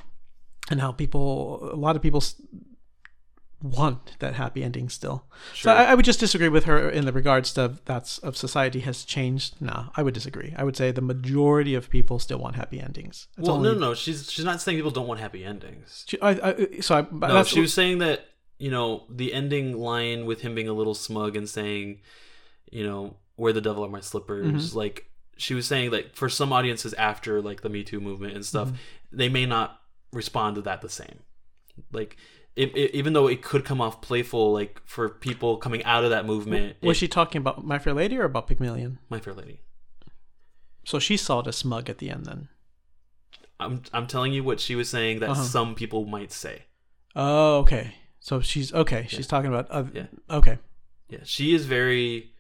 and how people a lot of people want that happy ending still. Sure. So I, I would just disagree with her in the regards to that's of society has changed. No, I would disagree. I would say the majority of people still want happy endings. It's well only- no no she's she's not saying people don't want happy endings She- I, I, so I, No, she was saying that you know the ending line with him being a little smug and saying, you know, "Where the devil are my slippers." Mm-hmm. Like she was saying that for some audiences after like the Me Too movement and stuff, Mm-hmm. they may not respond to that the same. Like it, it, even though it could come off playful, like for people coming out of that movement, was it- she talking about My Fair Lady or about Pygmalion? My Fair Lady? So she saw it as smug at the end then. I'm I'm telling you what she was saying that Uh-huh. some people might say. Oh, okay. So she's okay. She's talking about. Uh, Yeah. Okay. Yeah, she is very.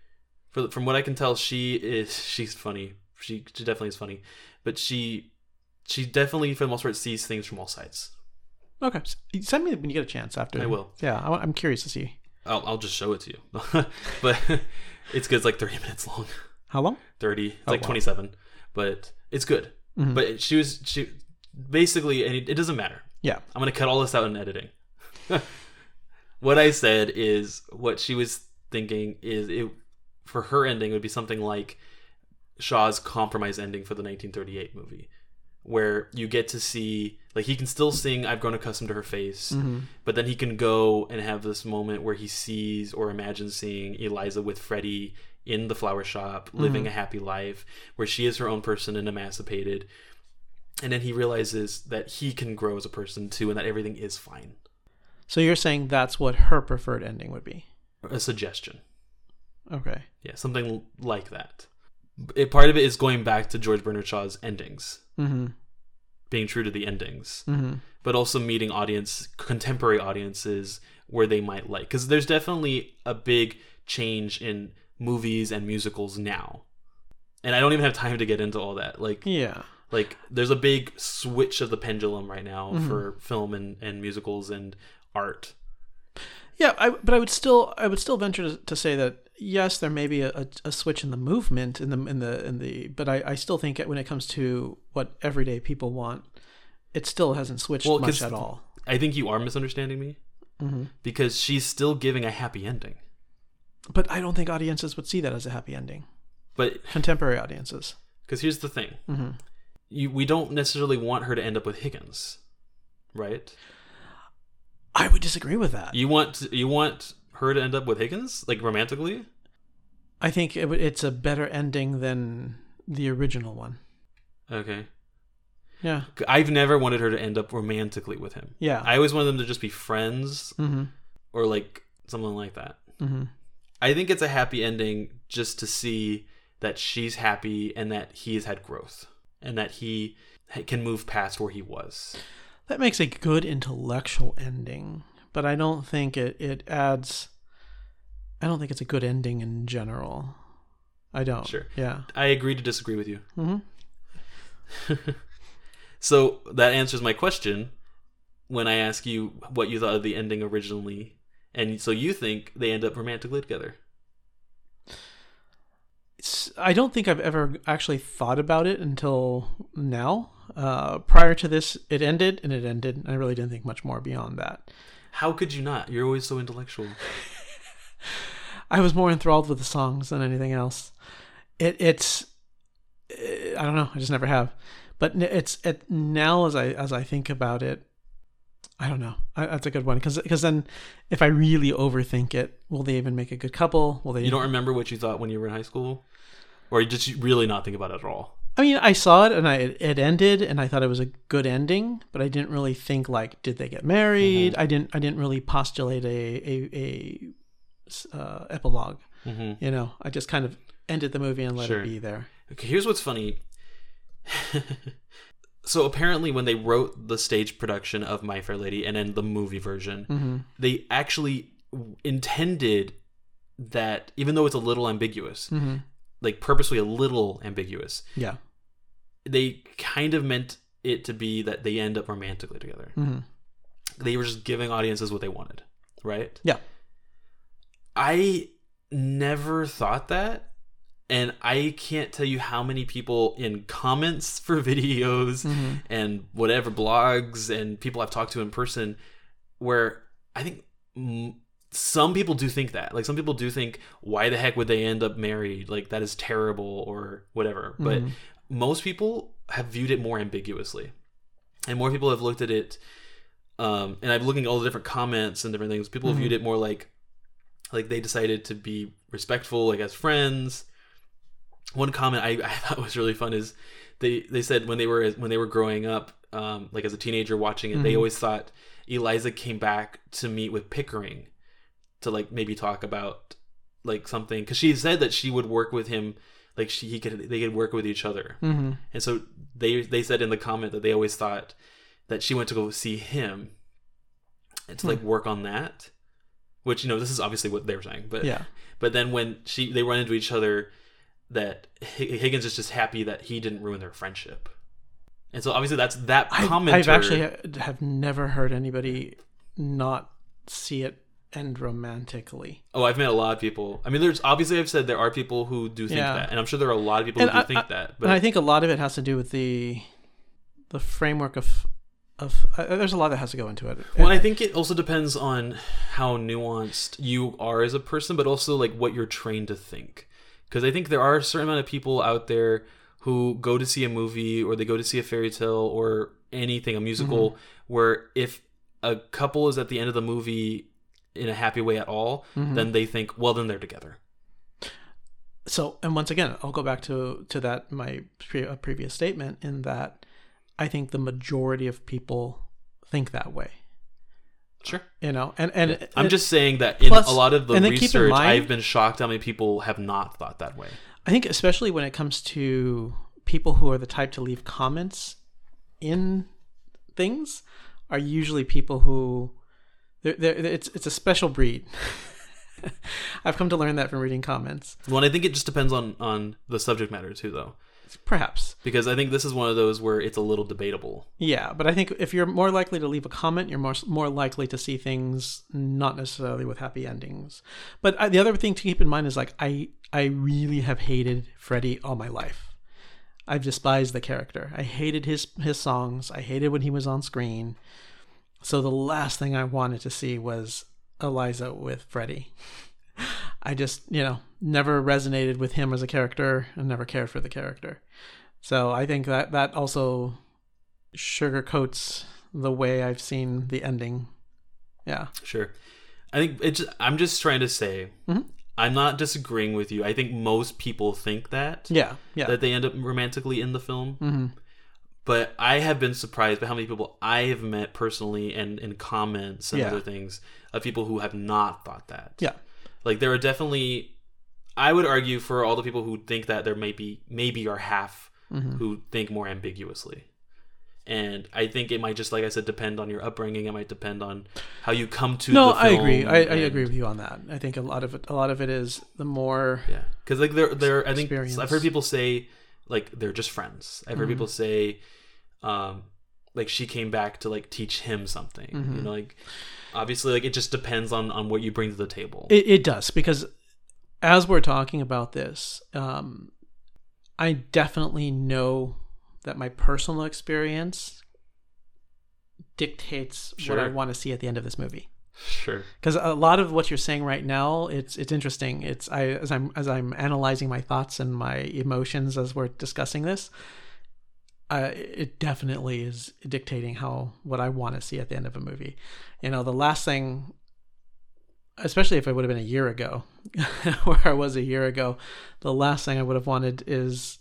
From what I can tell, she is she's funny. She, she definitely is funny, but she she definitely for the most part sees things from all sides. Okay. Send me when you get a chance after. I will. Yeah, I, am curious to see I'll I'll just show it to you, but it's good. It's like thirty minutes long. how long. Thirty. It's Oh, like wow. twenty seven, but it's good. Mhm. But she was she basically, and it, it doesn't matter. Yeah. I'm gonna cut all this out in editing. what I said is what she was thinking is it for her ending would be something like Shaw's compromise ending for the 1938 movie, where you get to see like he can still sing "I've Grown Accustomed to Her Face," Mm-hmm. but then he can go and have this moment where he sees or imagines seeing Eliza with Freddie in the flower shop, living a happy life, where she is her own person and emancipated. And then he realizes that he can grow as a person too, and that everything is fine. So you're saying that's what her preferred ending would be? A suggestion. Okay. Yeah, something like that. It, part of it is going back to George Bernard Shaw's endings, Mm-hmm. being true to the endings, Mm-hmm. but also meeting audience, contemporary audiences where they might like. Because there's definitely a big change in movies and musicals now, and I don't even have time to get into all that. Like, Yeah. like there's a big switch of the pendulum right now Mhm. for film and, and musicals and art. Yeah, I, but I would still I would still venture to, to say that yes, there may be a, a, switch in the movement in the in the in the but I, I still think when it comes to what everyday people want, it still hasn't switched Well, much at all. I think you are misunderstanding me hmm because she's still giving a happy ending, But I don't think audiences would see that as a happy ending. but Contemporary audiences. Because here's the thing: hmm you, we don't necessarily want her to end up with Higgins, right? I would disagree with that. You want you want her to end up with Higgins, like romantically? I think it, it's a better ending than the original one. Okay. Yeah. I've never wanted her to end up romantically with him. Yeah. I always wanted them to just be friends mm-hmm. or like something like that. Mm-hmm. I think it's a happy ending just to see that she's happy and that he has had growth and that he can move past where he was. That makes a good intellectual ending, but I don't think it, it adds. I don't think it's a good ending in general. I don't. Sure. Yeah. I agree to disagree with you. Mm-hmm. So that answers my question when I ask you what you thought of the ending originally. And so you think they end up romantically together. It's- I don't think I've ever actually thought about it until now. Uh, prior to this, it ended and it ended. And I really didn't think much more beyond that. How could you not? You're always so intellectual. I was more enthralled with the songs than anything else. It, it's, eh, I don't know. I just never have. But it's it now as I as I think about it, I don't know. I, that's a good one because because then if I really overthink it, will they even make a good couple? Will they? You don't remember what you thought when you were in high school? Or did you really not think about it at all? I mean, I saw it and I it ended and I thought it was a good ending, but I didn't really think like, did they get married? I didn't. I didn't really postulate a a, a uh, epilogue. Mm-hmm. You know, I just kind of ended the movie and let Sure. it be there. Okay, here's what's funny. so apparently, when they wrote the stage production of My Fair Lady and then the movie version, Mm-hmm. they actually intended that, even though it's a little ambiguous, Mm-hmm. like purposely a little ambiguous, Yeah. They kind of meant it to be that they end up romantically together. Mm-hmm. They were just giving audiences what they wanted, right? Yeah. I never thought that. And I can't tell you how many people in comments for videos Mm-hmm. and whatever blogs and people I've talked to in person where I think mm, some people do think that. Like some people do think, why the heck would they end up married? Like that is terrible or whatever. But Mhm. Most people have viewed it more ambiguously. And more people have looked at it um, and I'm looking at all the different comments and different things. People Mhm. viewed it more like like they decided to be respectful, like as friends. One comment I, I thought was really fun is they they said when they were when they were growing up, um, like as a teenager watching it, they Mhm. always thought Eliza came back to meet with Pickering to like maybe talk about like something because she said that she would work with him, like she he could they could work with each other. Mm-hmm. And so they they said in the comment that they always thought that she went to go see him and to like work on that. Which you know this is obviously what they were saying, but Yeah. but then when she they run into each other, that Higgins is just happy that he didn't ruin their friendship, and so obviously that's that I've, commenter. I've actually have never heard anybody not see it end romantically. oh, I've met a lot of people. I mean, there's obviously I've said there are people who do think Yeah. that, and I'm sure there are a lot of people And who do think I- that. But I think a lot of it has to do with the the framework of of uh, there's a lot that has to go into it. well, I think it also depends on how nuanced you are as a person, but also like what you're trained to think. because I think there are a certain amount of people out there who go to see a movie or they go to see a fairy tale or anything, a musical, Mm-hmm. where if a couple is at the end of the movie in a happy way at all, Mm-hmm. then they think, well, then they're together. so and once again i'll go back to to that my pre- uh, previous statement in that i think the majority of people think that way Sure. you know and and I'm and just saying that in Plus- a lot of the and then keep in research, mind- I've been shocked how many people have not thought that way. i think especially when it comes to people who are the type to leave comments in things are usually people who they're, they're, it's it's a special breed i've come to learn that from reading comments Well, and I think it just depends on on the subject matter too, though, perhaps because I think this is one of those where it's a little debatable. Yeah, but I think if you're more likely to leave a comment, you're more more likely to see things not necessarily with happy endings. But I, the other thing to keep in mind is like I I really have hated Freddie all my life. I've despised the character. I hated his his songs. I hated when he was on screen. So the last thing I wanted to see was Eliza with Freddie. I just, you know, never resonated with him as a character and never cared for the character. So I think that that also sugarcoats the way I've seen the ending. Yeah. Sure. I think it's. I'm just trying to say. Mhm. I'm not disagreeing with you. I think most people think that Yeah. Yeah. that they end up romantically in the film. hmm But I have been surprised by how many people I have met personally and in comments and Yeah. other things of people who have not thought that. Yeah. Like there are definitely I would argue for all the people who think that there may be maybe are half Mm-hmm. who think more ambiguously. And I think it might just like I said depend on your upbringing. It might depend on how you come to No, the I agree. I, I agree with you on that. I think a lot of it, a lot of it is the more Yeah, because like they're they're I think Experience. I've heard people say like they're just friends. I've Mm-hmm. heard people say, um, like she came back to like teach him something. Mm-hmm. You know, like obviously like it just depends on on what you bring to the table. It, it does because as we're talking about this, um, I definitely know that my personal experience dictates what I want to see at the end of this movie. sure. Because a lot of what you're saying right now, it's it's interesting. It's I as I'm as I'm analyzing my thoughts and my emotions as we're discussing this. Uh, it definitely is dictating how what I want to see at the end of a movie. You know, the last thing, especially if it would have been a year ago, where I was a year ago, the last thing I would have wanted is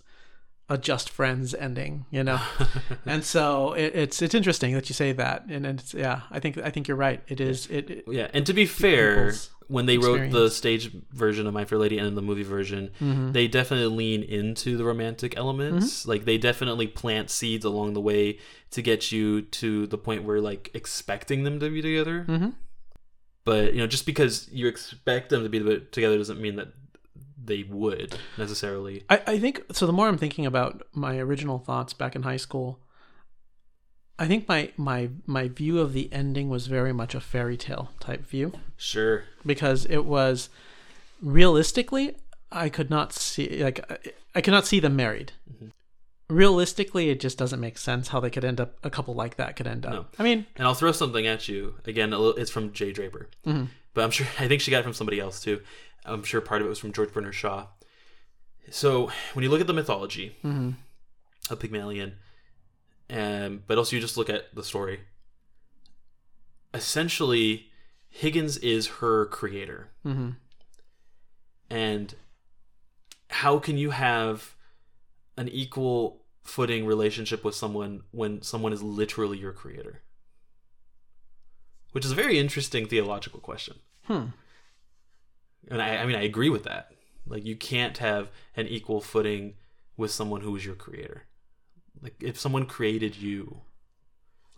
a just friends ending. You know, and so it, it's it's interesting that you say that, and it's yeah, I think I think you're right. It is it. it Yeah, and to be fair, people's when they wrote the stage version of My Fair Lady and the movie version, Mm-hmm. they definitely lean into the romantic elements. Like they definitely plant seeds along the way to get you to the point where like expecting them to be together. Mhm. But you know, just because you expect them to be together doesn't mean that they would necessarily. I, I think so. The more I'm thinking about my original thoughts back in high school, I think my my my view of the ending was very much a fairy tale type view Sure. because it was realistically I could not see like I- could not see them married. Mm-hmm. Realistically, it just doesn't make sense how they could end up a couple like that could end up. No. I mean, And I'll throw something at you again. a little- It's from Jay Draper, mm-hmm. but I'm sure I think she got it from somebody else too. I'm sure part of it was from George Bernard Shaw. So when you look at the mythology mm-hmm. of Pygmalion, um, but also you just look at the story. Essentially, Higgins is her creator, mhm. and how can you have an equal footing relationship with someone when someone is literally your creator? Which is a very interesting theological question. Hmm. And I, I mean, I agree with that. Like, you can't have an equal footing with someone who is your creator. Like, if someone created you,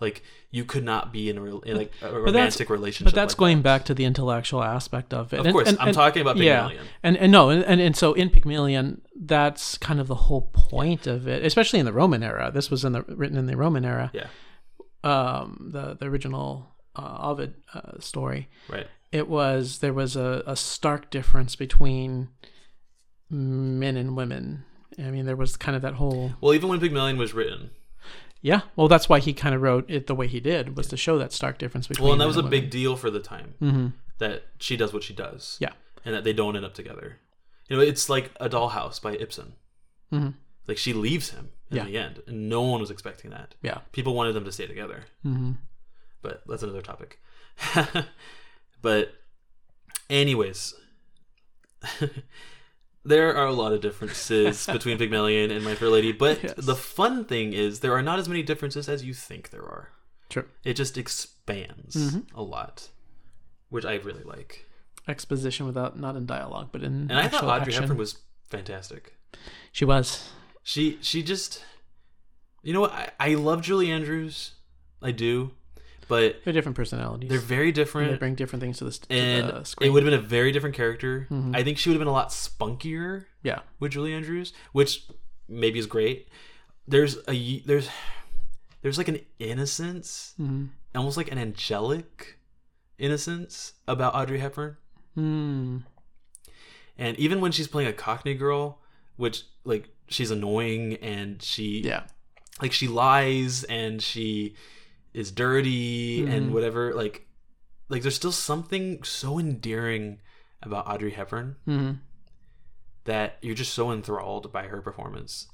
like you could not be in a, real- in like a romantic relationship. But that's like going that. back to the intellectual aspect of it. Of And- course, and- I'm talking about yeah. Pygmalion. And and no, and, and and so in Pygmalion, that's kind of the whole point of it, especially in the Roman era. This was in the written in the Roman era. Yeah, Um, the the original uh, Ovid uh, story. right. It was there was a, a stark difference between men and women. I mean, there was kind of that whole Well, even when Pygmalion was written, yeah. Well, that's why he kind of wrote it the way he did was to show that stark difference between. well, and that was a women. big deal for the time Mm-hmm. that she does what she does. Yeah. and that they don't end up together. You know, it's like a dollhouse by Ibsen. Mhm. Like she leaves him in Yeah. the end, and no one was expecting that. Yeah. People wanted them to stay together, hmm but that's another topic. but, anyways, there are a lot of differences between Pygmalion and My Fair Lady, but Yes. the fun thing is there are not as many differences as you think there are. True. It just expands Mhm. a lot, which I really like. Exposition without not in dialogue, but in And I thought Audrey action. Hepburn was fantastic. She was. She she just, you know what? I, I love Julie Andrews, I do, but They're different personalities. they're very And they bring different things to the, st- to the screen. it would have been a very different character. Mhm. I think she would have been a lot spunkier yeah. with Julie Andrews, which maybe is great. There's a there's there's like an innocence, hmm almost like an angelic innocence about Audrey Hepburn. Hmm. And even when she's playing a Cockney girl, which like she's annoying and she Yeah. like she lies and she is dirty Mhm. and whatever, like like there's still something so endearing about Audrey Hepburn hmm that you're just so enthralled by her performance.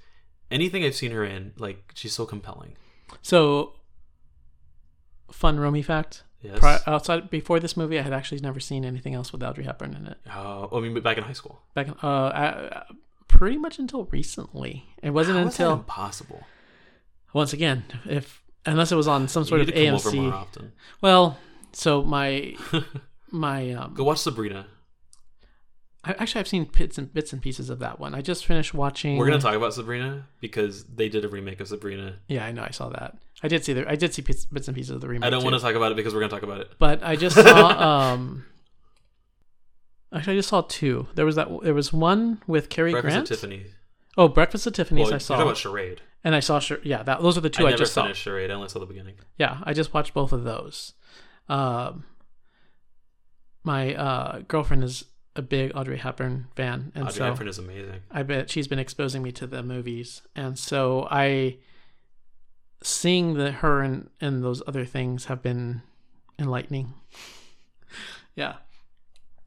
Anything I've seen her in, like she's so compelling. So, fun Romi fact. Yes. Pri- outside before this movie, I had actually never seen anything else with Audrey Hepburn in it. Oh, I mean, back in high school. Back, in- uh, uh, pretty much until recently. It wasn't How until impossible. once again, if unless it was on some sort of to come over more AMC. Well, so my my um, Go watch Sabrina. I, actually I've seen bits and bits and pieces of that one. I just finished watching. We're gonna talk about Sabrina because they did a remake of Sabrina. Yeah, I know. I saw that. I did see the. I did see bits, bits and pieces of the remake. I don't too. want to talk about it because we're gonna talk about it. But I just saw. um Actually, I just saw two. There was that. There was one with Cary Breakfast Grant. Tiffany. Oh, Breakfast at Tiffany's. Well, I you're saw, talking about Charade. and I saw. Sure, yeah, that those are the two I I, never just finished Charade. I only saw the beginning. Yeah, I just watched both of those. Um, my uh, girlfriend is a big Audrey Hepburn fan, and Audrey so Hepburn is amazing. I bet she's been exposing me to the movies, and so I seeing the her and and those other things have been enlightening. yeah,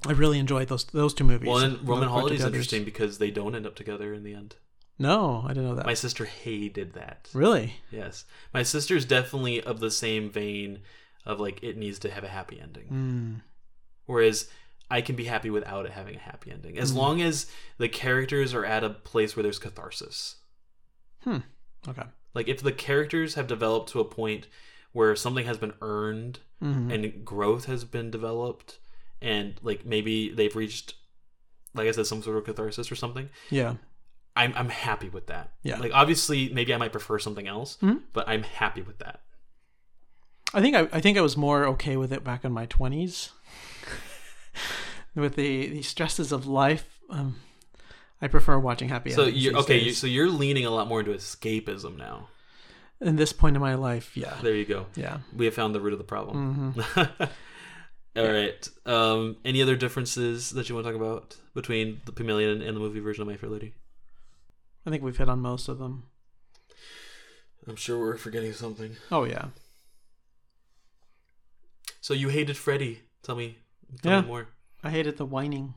I really enjoyed those those two movies. Well, and Roman Holiday is interesting because they don't end up together in the end. No, I didn't know that. My sister hated that. really? Yes, my sister's definitely of the same vein of like it needs to have a happy ending. Mm. Whereas I can be happy without it having a happy ending, as Mm. long as the characters are at a place where there's catharsis. Hmm. Okay. Like if the characters have developed to a point where something has been earned Mhm. and growth has been developed, and like maybe they've reached, like I said, some sort of catharsis or something. yeah. I'm I'm happy with that. Yeah. Like obviously, maybe I might prefer something else, Mhm. but I'm happy with that. I think I, I think I was more okay with it back in my twenties, with the the stresses of life. Um, I prefer watching happy. So you're okay. You, so you're leaning a lot more into escapism now. in this point in my life, yeah, There you go. yeah. We have found the root of the problem. hmm All right. Um, any other differences that you want to talk about between the Pygmalion and the movie version of My Fair Lady? I think we've hit on most of them. I'm sure we're forgetting something. Oh yeah, So you hated Freddie. Tell me, tell Yeah. me more. I hated the whining.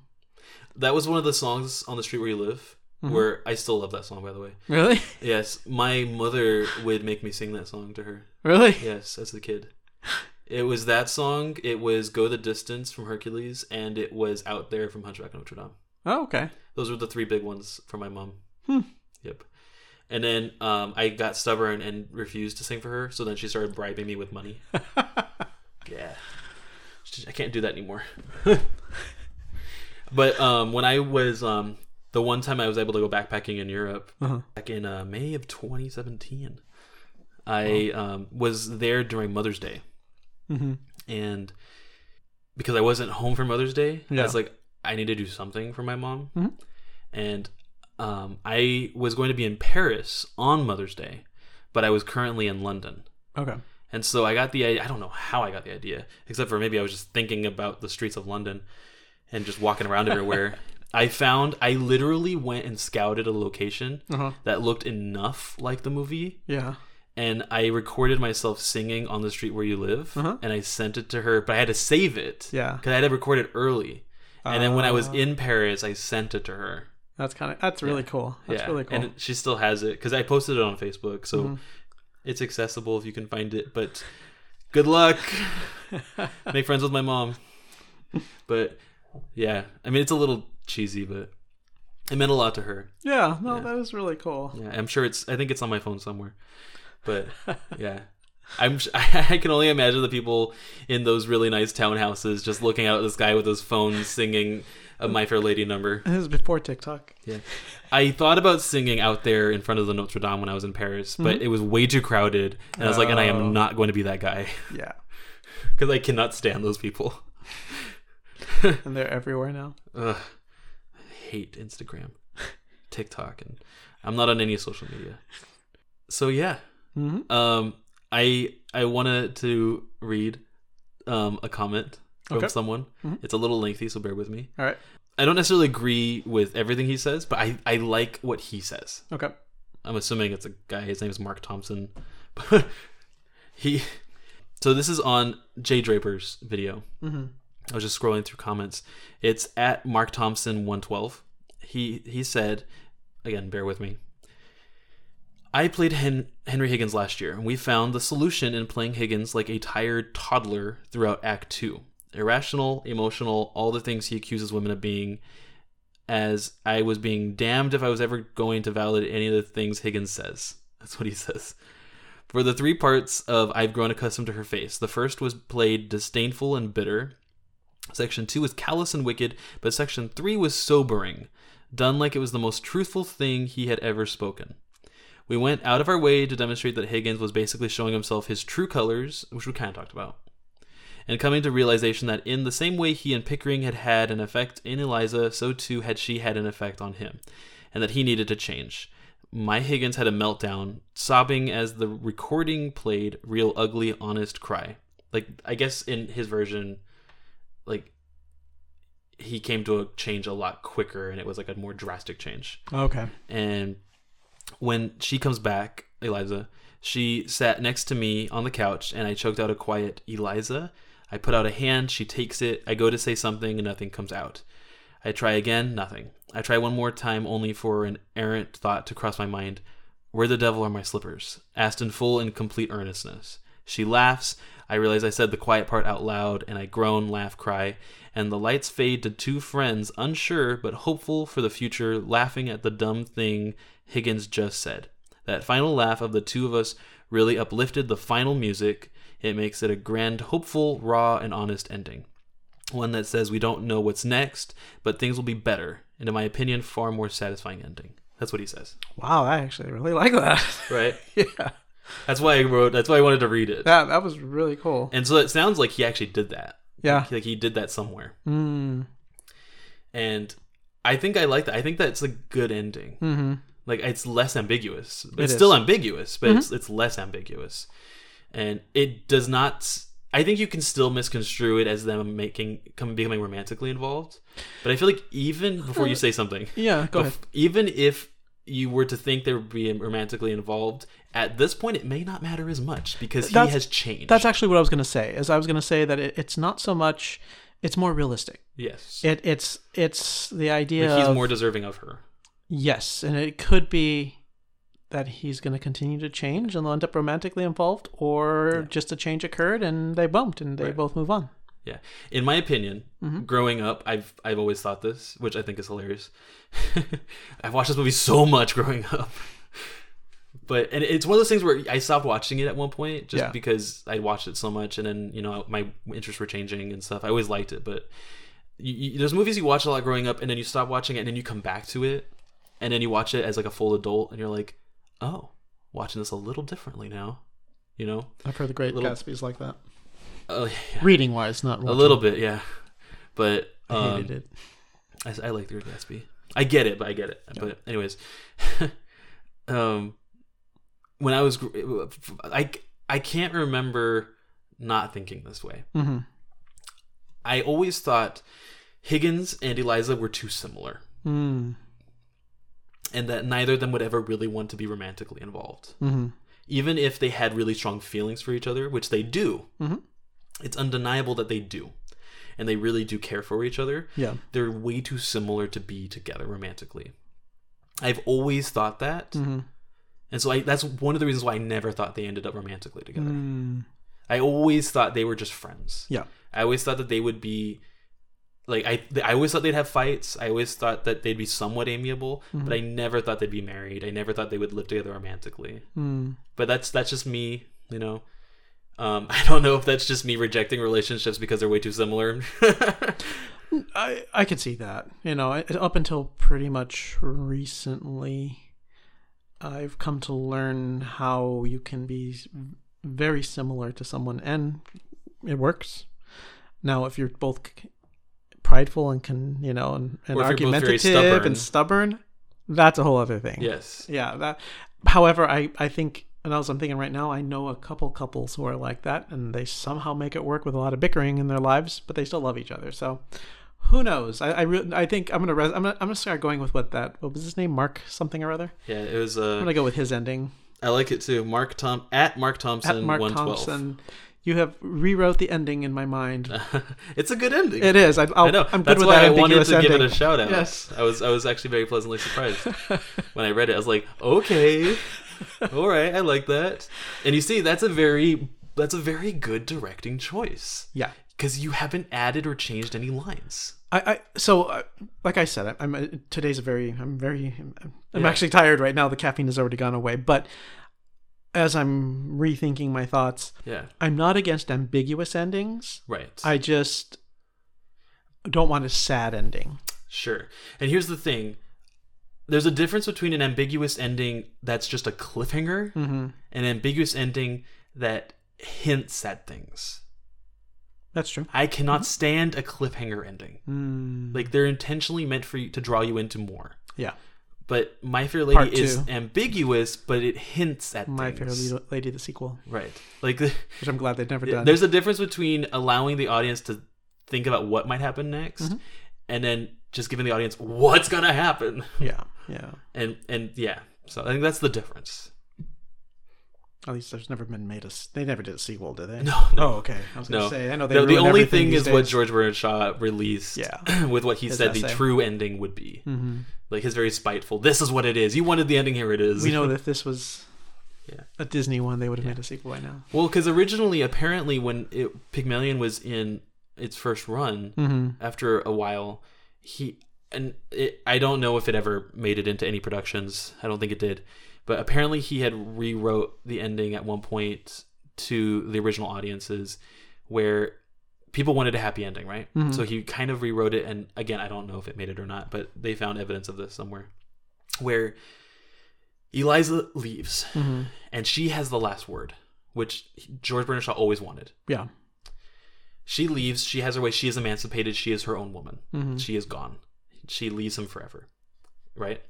That was one of the songs on the street where you live. Mhm. Where I still love that song, by the way. Really, Yes, my mother would make me sing that song to her. really. Yes, as a kid. It was that song. It was "Go the Distance" from Hercules, and it was "Out There" from Hunchback of Notre Dame. Oh okay. Those were the three big ones for my mom. Hmm. Yep. And then um, I got stubborn and refused to sing for her. So then she started bribing me with money. yeah. I can't do that anymore. but um, when I was um, the one time I was able to go backpacking in Europe Uh-huh. back in uh, May of 2017, I um, was there during Mother's Day hmm and because I wasn't home for Mother's Day, Yeah. I was like, I need to do something for my mom. Mhm. And um, I was going to be in Paris on Mother's Day, but I was currently in London. Okay. And so I got the idea. I don't know how I got the idea, except for maybe I was just thinking about the streets of London and just walking around everywhere. I found, I literally went and scouted a location Uh huh. that looked enough like the movie Yeah. And I recorded myself singing on the street where you live, Uh-huh. and I sent it to her, but I had to save it Yeah. because I had to record it early, And then when I was Ah. in Paris, I sent it to her. That's kind of that's really Yeah. cool. That's yeah, really cool. and she still has it because I posted it on Facebook, so Mhm. it's accessible if you can find it. But good luck. Make friends with my mom. But yeah, I mean it's a little cheesy, but it meant a lot to her. yeah, no, Yeah. that is really cool. Yeah, I'm sure it's. I think it's on my phone somewhere. But yeah, I'm. I can only imagine the people in those really nice townhouses just looking out at this guy with his phone singing a My Fair Lady number. This is before TikTok. Yeah, I thought about singing out there in front of the Notre Dame when I was in Paris, but mm-hmm. it was way too crowded, and I was like, and I Oh. am not going to be that guy Yeah, because I cannot stand those people. and they're everywhere now. Ugh, I hate Instagram, TikTok, and I'm not on any social media. So yeah, hmm Um, I I wanted to read um, a comment from Okay. someone. Mhm. It's a little lengthy, so bear with me. All right. I don't necessarily agree with everything he says, but I, I like what he says. Okay. I'm assuming it's a guy. His name is Mark Thompson. he. So this is on Jay Draper's video. hmm I was just scrolling through comments. It's at Mark Thompson 112. He he said, again, bear with me. I played Hen- Henry Higgins last year, and we found the solution in playing Higgins like a tired toddler throughout Act Two. Irrational, emotional, all the things he accuses women of being. As I was being damned if I was ever going to validate any of the things Higgins says. That's what he says. For the three parts of I've grown accustomed to her face, the first was played disdainful and bitter. Section 2 was callous and wicked, but section 3 was sobering, done like it was the most truthful thing he had ever spoken. We went out of our way to demonstrate that Higgins was basically showing himself his true colors, which we kind of talked about, and coming to realization that in the same way he and Pickering had had an effect in Eliza, so too had she had an effect on him, and that he needed to change. My Higgins had a meltdown, sobbing as the recording played real ugly, honest cry. Like, I guess in his version, like, he came to a change a lot quicker and it was like a more drastic change. Okay. And when she comes back, Eliza, she sat next to me on the couch and I choked out a quiet Eliza. I put out a hand, she takes it. I go to say something and nothing comes out. I try again, nothing. I try one more time only for an errant thought to cross my mind. Where the devil are my slippers? Asked in full and complete earnestness. She laughs. I realize I said the quiet part out loud, and I groan, laugh, cry, and the lights fade to two friends, unsure but hopeful for the future, laughing at the dumb thing Higgins just said. That final laugh of the two of us really uplifted the final music. It makes it a grand, hopeful, raw, and honest ending. One that says we don't know what's next, but things will be better, and in my opinion, far more satisfying ending. That's what he says. Wow, I actually really like that. Right? yeah. That's why I wrote. That's why I wanted to read it. That that was really cool. And so it sounds like he actually did that. Yeah. Like he did that somewhere. Mm. And I think I like that. I think that's a good ending. Mm-hmm. Like it's less ambiguous. It It's is. still ambiguous, but Mhm. it's it's less ambiguous. And it does not I think you can still misconstrue it as them making come becoming romantically involved. But I feel like even before you say something, Yeah. Go ahead. even if you were to think they would be romantically involved, at this point it may not matter as much because he That's- has changed. That's actually what I was going to say. Is I was going to say that it, it's not so much. It's more realistic. yes. It it's it's the idea. Like he's of- more deserving of her. Yes, and it could be that he's going to continue to change and they'll end up romantically involved, or just a change occurred and they bumped and they Right. both move on. Yeah. In my opinion, Mhm. growing up, I've I've always thought this, which I think is hilarious. I've watched this movie so much growing up. But and it's one of those things where I stopped watching it at one point just Yeah. because I watched it so much and then, you know, my interests were changing and stuff. I always liked it, but you, you, there's movies you watch a lot growing up and then you stop watching it and then you come back to it and then you watch it as like a full adult and you're like, "Oh, watching this a little differently now." You know? I've heard the Great Little- Gatsby's like that. Uh, Reading wise, not a little bit, yeah. But I um, hated it. I, I like the Great Gatsby. I get it, but I get it. But anyways, um, when I was, I I can't remember not thinking this way. hmm I always thought Higgins and Eliza were too similar, Mm. and that neither of them would ever really want to be romantically involved, hmm even if they had really strong feelings for each other, which they do. Mhm. It's undeniable that they do. and they really do care for each other, Yeah. they're way too similar to be together romantically. I've always thought that, Mm-hmm. and so I, that's one of the reasons why I never thought they ended up romantically together. Mm, I always thought they were just friends. yeah. I always thought that they would be like I I always thought they'd have fights. I always thought that they'd be somewhat amiable, but I never thought they'd be married. I never thought they would live together romantically. Mm. But that's that's just me, you know. Um, I don't know if that's just me rejecting relationships because they're way too similar. I I could see that. You know, up until pretty much recently, I've come to learn how you can be very similar to someone, and it works. Now, if you're both prideful and can, you know, and, and Or if you're both very argumentative stubborn. and stubborn, that's a whole other thing. yes. Yeah. That. However, I I think, and as I'm thinking right now, I know a couple couples who are like that, and they somehow make it work with a lot of bickering in their lives, but they still love each other. So, who knows? I I, re- I think I'm gonna res- I'm gonna I'm gonna start going with what that what was his name Mark something or other. Yeah, it was. I'm Uh, gonna go with his ending I like it too. Mark Tom at Mark Thompson at Mark one twelve. Thompson. You have rewrote the ending in my mind. it's a good ending. It is. I, I'll, I know. I'm good That's with why that I wanted to give it a shout out. Yes. I was I was actually very pleasantly surprised when I read it. I was like, okay, all right, I like that. And you see, that's a very that's a very good directing choice Yeah. because you haven't added or changed any lines. I, I so uh, like I said, I'm uh, today's a very I'm very I'm Yeah. actually tired right now. The caffeine has already gone away, but as I'm rethinking my thoughts, Yeah, I'm not against ambiguous endings. right. I just don't want a sad ending. Sure. And here's the thing. There's a difference between an ambiguous ending that's just a cliffhanger Mm-hmm. and an ambiguous ending that hints at things. That's true. I cannot stand a cliffhanger ending. Mm, Like they're intentionally meant for you to draw you into more. yeah, But My Fair Part Lady is two. ambiguous, but it hints at My Fair things. Lady, Lady the sequel, Right. Like which I'm glad they've never done. there's a difference between allowing the audience to think about what might happen next Mm-hmm. and then just giving the audience what's going to happen. yeah, yeah. And and yeah. So I think that's the difference. At least there's never been made a. They never did a sequel, did they? No, no. Oh, okay. I was gonna No. say. I know they. The, the only thing is what. George Bernard Shaw released Yeah. with what he His said the true ending would be. Mm-hmm. Like his very spiteful, this is what it is. You wanted the ending, here it is. We know that if this was Yeah. a Disney one, they would have made a sequel by now. Well, because originally, apparently, when it, Pygmalion was in its first run, Mm-hmm. after a while, he and it, I don't know if it ever made it into any productions. I don't think it did, but apparently he had rewrote the ending at one point to the original audiences, where people wanted a happy ending, right? Mhm. So he kind of rewrote it, and again, I don't know if it made it or not, but they found evidence of this somewhere, where Eliza leaves Mm-hmm. and she has the last word, which George Bernard Shaw always wanted. Yeah. She leaves. She has her way. She is emancipated. She is her own woman. Mhm. She is gone. She leaves him forever, right?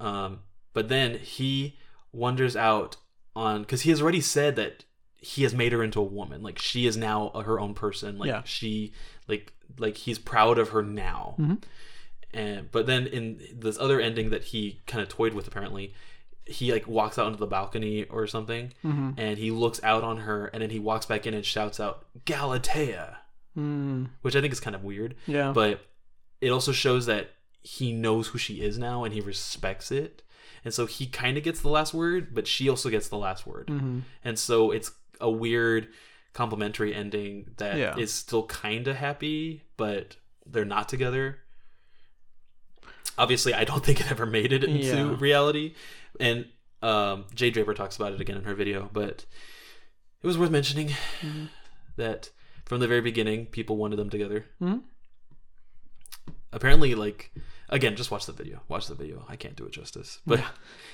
Um, but then he wanders out on because he has already said that he has made her into a woman. Like she is now her own person. Like Yeah. she, like like he's proud of her now. Mhm. And but then in this other ending that he kind of toyed with, apparently, he like walks out onto the balcony or something, Mm-hmm. and he looks out on her, and then he walks back in and shouts out Galatea, Mm, which I think is kind of weird yeah. but it also shows that he knows who she is now and he respects it and so he kind of gets the last word but she also gets the last word mm-hmm. and so it's a weird complimentary ending that is Yeah. still kind of happy but they're not together obviously i don't think it ever made it into Yeah. reality and um, jay draper talks about it again in her video but it was worth mentioning Mhm. that from the very beginning people wanted them together Mhm. Apparently like again just watch the video watch the video i can't do it justice but Yeah.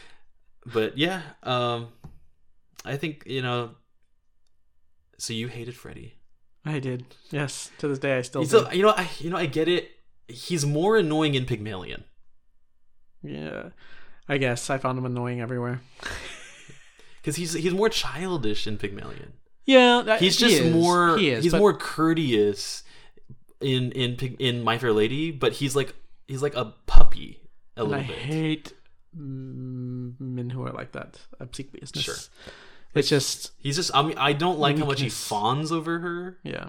but yeah um i think you know so you hated freddy I did. Yes. To this day, I still a, you know i you know i get it he's more annoying in pygmalion yeah. I guess I found him annoying everywhere. because he's he's more childish in pygmalion Yeah. that- he's he just is. more He is. he's but more courteous in in in my fair lady but he's like he's like a puppy a and little I bit hate mm, men who are like that. Obsequiousness. Sure. It's just he's just i mean i don't like how much he fawns over her yeah.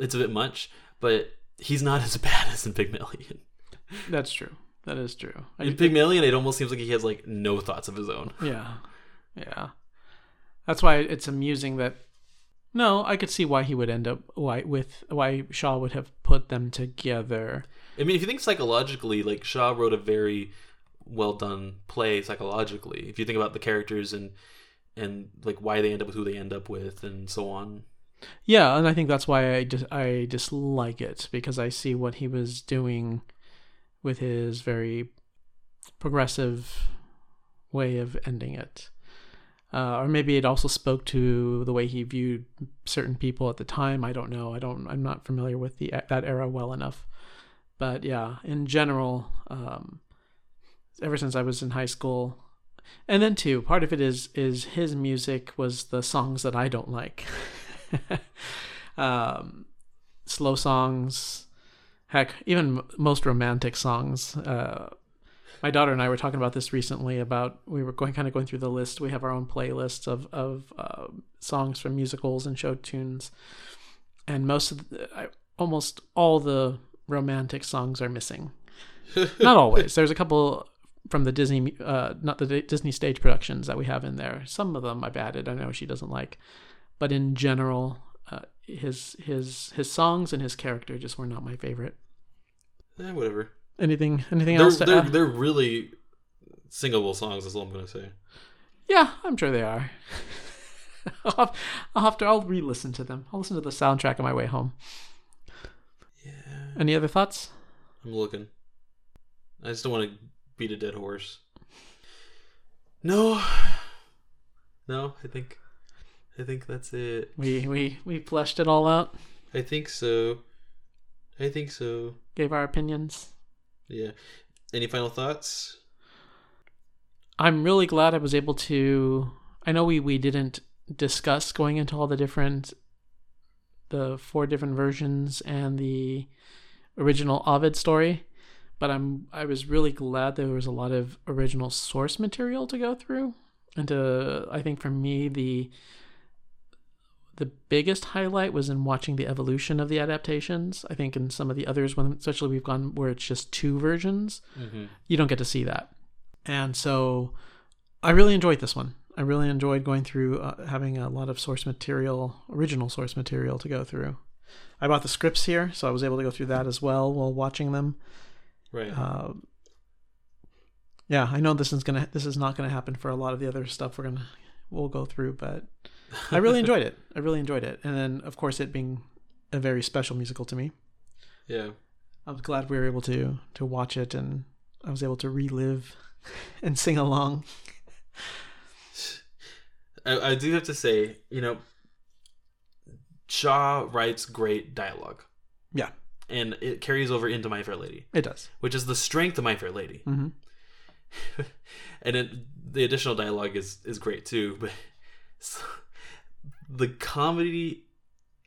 it's a bit much but he's not as bad as in Pygmalion. That's true. That is true. I, In Pygmalion, it almost seems like he has like no thoughts of his own. yeah, yeah. That's why it's amusing that. No, I could see why he would end up why with why Shaw would have put them together. I mean, if you think psychologically, like Shaw wrote a very well done play psychologically. If you think about the characters and and like why they end up with who they end up with and so on. Yeah, and I think that's why I just I dislike it because I see what he was doing with his very progressive way of ending it. Uh, or maybe it also spoke to the way he viewed certain people at the time. I don't know. I don't. I'm not familiar with the that era well enough. But yeah, in general, um, ever since I was in high school, and then too, part of it is is his music was the songs that I don't like. um, slow songs, heck, even most romantic songs. Uh, my daughter and I were talking about this recently. About we were going kind of going through the list. We have our own playlists of of uh, songs from musicals and show tunes, and most of the, I, almost all the romantic songs are missing. Not always. There's a couple from the Disney, uh, not the Disney stage productions that we have in there. Some of them I've added. I know she doesn't like, but in general, uh, his his his songs and his character just were not my favorite. Eh, whatever. Anything anything They're else to they're, add? they're really singable songs. That's all I'm gonna say. Yeah, I'm sure they are. I'll, have, I'll have to. I'll re-listen to them. I'll listen to the soundtrack on my way home. Yeah, Any other thoughts? I'm looking. I just don't want to beat a dead horse. No, no. I think, I think that's it. We we we fleshed it all out. I think so. I think so. Gave our opinions. Yeah. Any final thoughts? I'm really glad I was able to. I know we we didn't discuss going into all the different, the four different versions and the original Ovid story, but I'm I was really glad there was a lot of original source material to go through, and to I think for me the the biggest highlight was in watching the evolution of the adaptations. I think in some of the others, when especially we've gone where it's just two versions, Mm-hmm. you don't get to see that. And so I really enjoyed this one. I really enjoyed going through uh, having a lot of source material, original source material to go through. I bought the scripts here, so I was able to go through that as well while watching them. Right. Uh, yeah, I know this is gonna this is not gonna happen for a lot of the other stuff we're gonna we'll go through, but I really enjoyed it. I really enjoyed it, and then of course it being a very special musical to me. yeah. I was glad we were able to to watch it, and I was able to relive and sing along. I, I do have to say, you know, Shaw writes great dialogue, Yeah, and it carries over into My Fair Lady, it does. which is the strength of My Fair Lady. hmm and it, the additional dialogue is is great too, but the comedy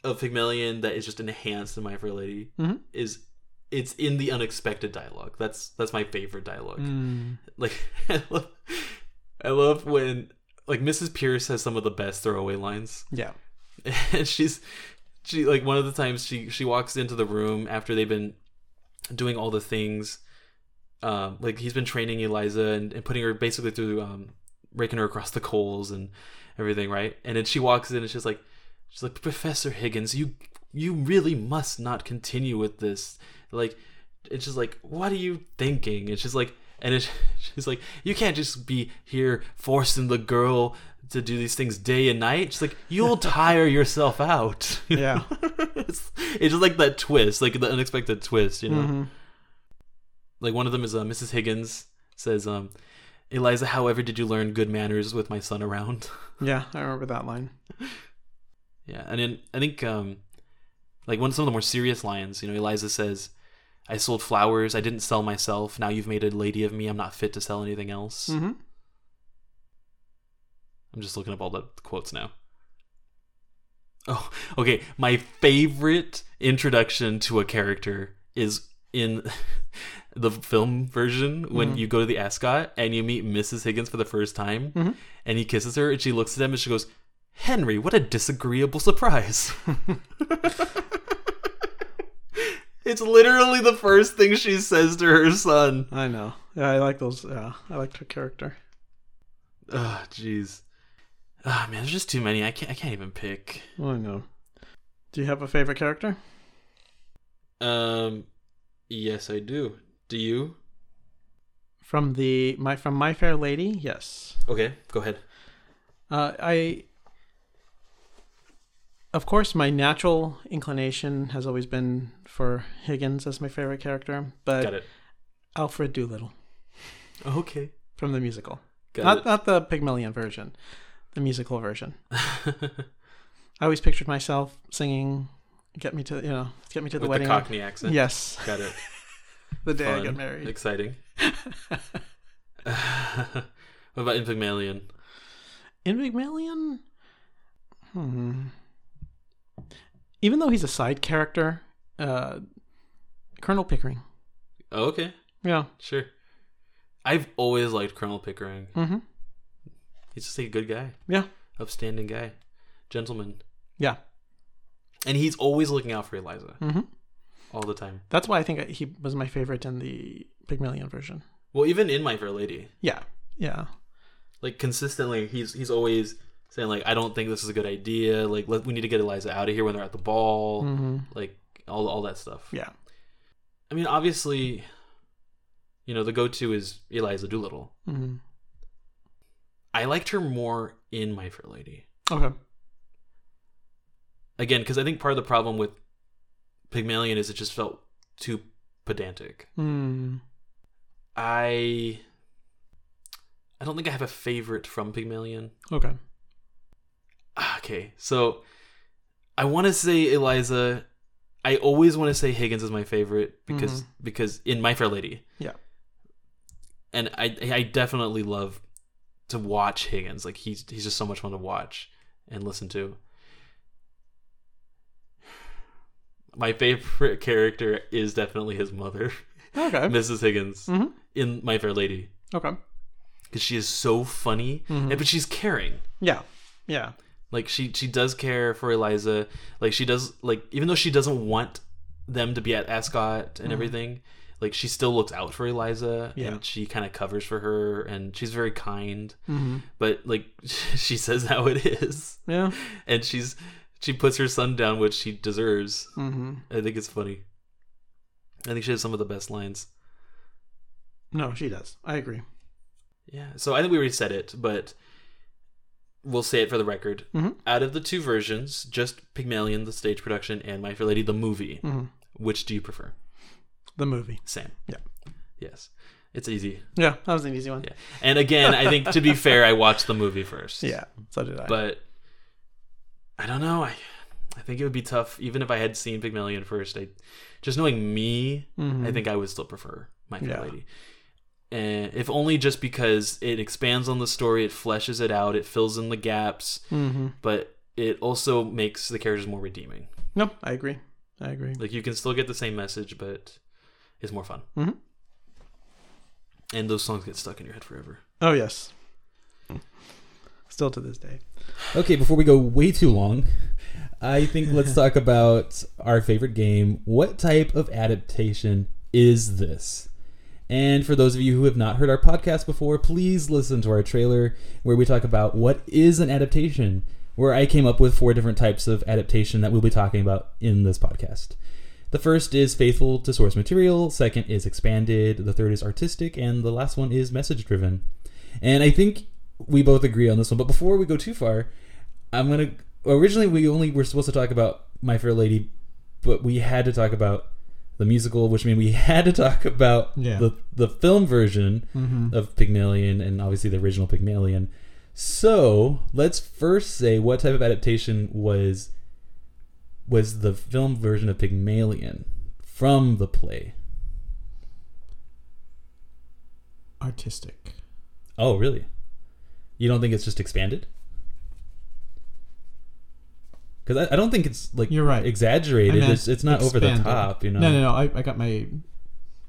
of Pygmalion that is just enhanced in My Fair Lady Mhm. is it's in the unexpected dialogue. That's that's my favorite dialogue. Mm. Like I love, I love when like Mrs. Pearce has some of the best throwaway lines. Yeah. and she's she like one of the times she she walks into the room after they've been doing all the things um like he's been training eliza and, and putting her basically through um raking her across the coals and everything right? And then she walks in and she's like she's like professor higgins you you really must not continue with this. Like it's just like what are you thinking? It's just like and it's, she's like you can't just be here forcing the girl to do these things day and night. She's like you'll tire yourself out. You Yeah. it's, it's just like that twist like the unexpected twist you know? Hmm like one of them is uh, mrs higgins says um eliza however did you learn good manners with my son around Yeah, I remember that line. Yeah, and then I think um, like one of some of the more serious lines, you know, Eliza says, "I sold flowers. I didn't sell myself. Now you've made a lady of me. I'm not fit to sell anything else." hmm I'm just looking up all the quotes now. Oh, okay. My favorite introduction to a character is in the film version when Mhm. you go to the Ascot and you meet Mrs. Higgins for the first time, Mhm. and he kisses her, and she looks at him and she goes, "Henry, what a disagreeable surprise." It's literally the first thing she says to her son. I know. Yeah, I like those. Yeah, I liked her character. Ah, jeez. Ah, man, there's just too many. I can't. I can't even pick. I know. Do you have a favorite character? Um, yes, I do. Do you? From the my from My Fair Lady, yes. Okay, go ahead. Uh, I, of course, my natural inclination has always been for Higgins as my favorite character, but Got it. Alfred Doolittle Okay. from the musical, Got not it. not the Pygmalion version, the musical version. I always pictured myself singing "Get Me to You know Get Me to the With Wedding." the Cockney accent. Yes, Got it. the day I Fun. get married. Exciting. what about in Pygmalion? In Pygmalion, hmm. even though he's a side character, uh, Colonel Pickering. Oh, okay. Yeah. Sure. I've always liked Colonel Pickering. Mm-hmm. He's just a good guy, Yeah. upstanding guy, gentleman, Yeah. and he's always looking out for Eliza Mm-hmm. All the time. That's why I think he was my favorite in the Pygmalion version. Well, even in My Fair Lady, Yeah. Yeah. like consistently, he's he's always saying like, "I don't think this is a good idea. Like, let, we need to get Eliza out of here when they're at the ball. Mm-hmm. Like, all all that stuff." Yeah. I mean, obviously, you know, the go-to is Eliza Doolittle. Mm-hmm. I liked her more in My Fair Lady. Okay. Again, because I think part of the problem with Pygmalion is it just felt too pedantic. Mm. I I don't think I have a favorite from Pygmalion. Okay. Ah, Okay, so I want to say Eliza. I always want to say Higgins is my favorite because because in My Fair Lady. Yeah. And I I definitely love to watch Higgins. Like he's he's just so much fun to watch and listen to. My favorite character is definitely his mother, Okay. Mrs. Higgins, Mhm. in My Fair Lady, Okay. because she is so funny, Mhm. and, but she's caring. Yeah. Yeah. Like she she does care for Eliza. Like she does like even though she doesn't want them to be at Ascot and everything, like she still looks out for Eliza Yeah. and she kind of covers for her and she's very kind. Mm-hmm. But like she says how it is, Yeah. and she's she puts her son down, which she deserves. Mm-hmm. I think it's funny. I think she has some of the best lines. No, she does. I agree. Yeah. So I think we already said it, but we'll say it for the record. Mhm. Out of the two versions, just Pygmalion, the stage production, and My Fair Lady, the movie, Mm-hmm. which do you prefer? The movie. Sam. Yeah. Yes. It's easy. Yeah, that was an easy one. Yeah. And again, I think to be fair, I watched the movie first. Yeah, so did I. But I don't know. I I think it would be tough, even if I had seen Pygmalion first. I just knowing me, Mhm. I think I would still prefer My Fair Yeah. Lady. And if only just because it expands on the story, it fleshes it out, it fills in the gaps, Mm-hmm. but it also makes the characters more redeeming. No, I agree. I agree. Like you can still get the same message, but it's more fun. Mhm. And those songs get stuck in your head forever. Oh yes. Still to this day. Okay, before we go way too long, I think let's talk about our favorite game. What type of adaptation is this? And for those of you who have not heard our podcast before, please listen to our trailer where we talk about what is an adaptation, where I came up with four different types of adaptation that we'll be talking about in this podcast. The first is faithful to source material, second is expanded, the third is artistic, and the last one is message driven. And I think we both agree on this one. But before we go too far, I'm gonna. Originally, we only were supposed to talk about My Fair Lady, but we had to talk about the musical, which means we had to talk about Yeah. the the film version Mm-hmm. of Pygmalion and obviously the original Pygmalion. So let's first say what type of adaptation was was the film version of Pygmalion from the play. Artistic. Oh, really? You don't think it's just expanded? Because I, I don't think it's like You're right. exaggerated. It's it's not over the top, you know. No, no, no. I, I got my.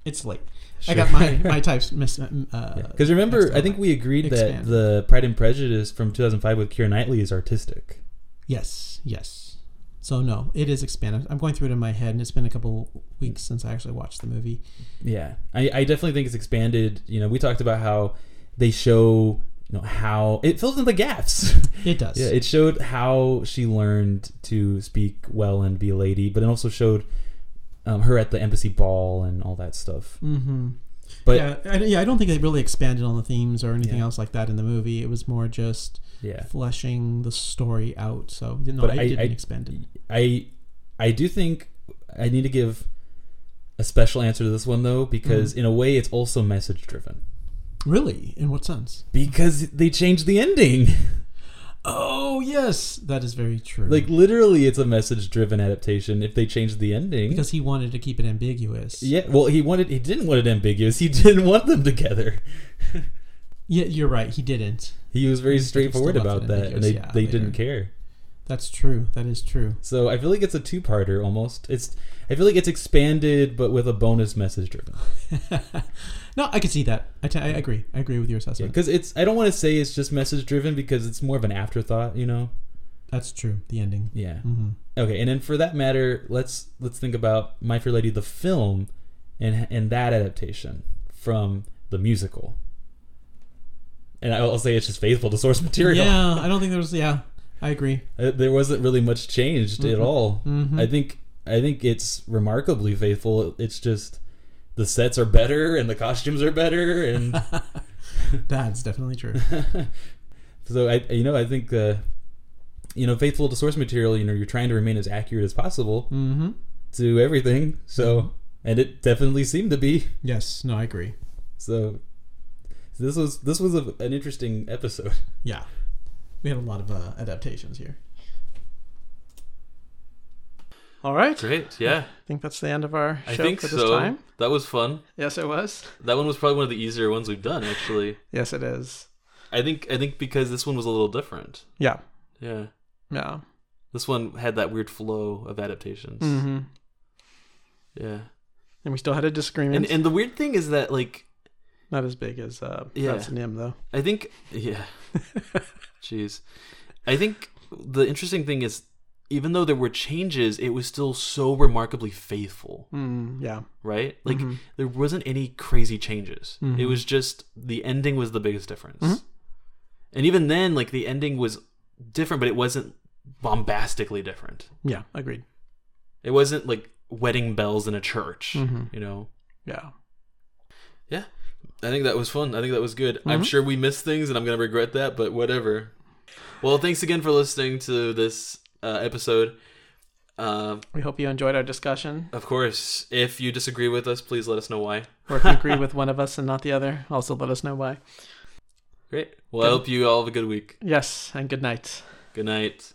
It's late. Sure. I got my my types miss. Uh, Because remember, I think we agreed that the Pride and Prejudice from 2005 with Keira Knightley is artistic. Yes. Yes. So no, it is expanded. I'm going through it in my head, and it's been a couple weeks since I actually watched the movie. Yeah, I, I definitely think it's expanded. You know, we talked about how they show you know how it fills in the gaps. It does. yeah, it showed how she learned to speak well and be a lady, but it also showed um, her at the embassy ball and all that stuff. mm-hmm. But yeah, I, yeah, I don't think they really expanded on the themes or anything Yeah. else like that in the movie. It was more just yeah, fleshing the story out. So no, But I, I- didn't I- expand it. I I do think I need to give a special answer to this one though because Mm-hmm. in a way it's also message driven Really? In what sense? because they changed the ending. Oh yes, that is very true. like literally, it's a message driven adaptation. If they changed the ending, because he wanted to keep it ambiguous. yeah, well, he wanted he didn't want it ambiguous. He didn't want them together. Yeah, you're right. He didn't. He was very He straightforward about that, and they yeah, they later. didn't care. That's true. That is true. So I feel like it's a two parter almost. It's I feel like it's expanded, but with a bonus message driven. no, I can see that. I, t- I agree. I agree with your assessment. because it's I don't want to say it's just message driven because it's more of an afterthought, you know. That's true. The ending. Yeah. hmm Okay, and then for that matter, let's let's think about My Fair Lady the film, and and that adaptation from the musical. And I'll say it's just faithful to source material. Yeah, I don't think there was. Yeah, I agree. Uh, there wasn't really much changed at Mhm. all. Mhm. I think I think it's remarkably faithful. It's just the sets are better and the costumes are better, and That's definitely true. so I you know I think uh, you know faithful to source material. You know you're trying to remain as accurate as possible hmm to everything. So and it definitely seemed to be. Yes. No, I agree. So this was this was a, an interesting episode. Yeah, we had a lot of uh, adaptations here. All right. Great. Yeah. I think that's the end of our show I think for this so. time. That was fun. Yes, it was. That one was probably one of the easier ones we've done actually. Yes, it is. I think I think because this one was a little different. Yeah. Yeah. Yeah. This one had that weird flow of adaptations. hmm Yeah. And we still had a disagreement. And and the weird thing is that like Not as big as uh, Yeah. That's though. I think yeah. Jeez. I think the interesting thing is even though there were changes, it was still so remarkably faithful, Mm, yeah. right? Like Mhm. there wasn't any crazy changes. It Mhm. was just the ending was the biggest difference. Mhm. And even then like the ending was different, but it wasn't bombastically different. Yeah. Agreed. It wasn't like wedding bells in a church, Mhm. you know. Yeah. Yeah. I think that was fun. I think that was good. I'm Mhm. sure we missed things and I'm going to regret that, but whatever. Well, thanks again for listening to this uh, episode. Uh, We hope you enjoyed our discussion. of course, if you disagree with us, please let us know why. Or if you agree with one of us and not the other, also let us know why. Great. Well, I hope you all have a good week. Yes, and good night. Good night.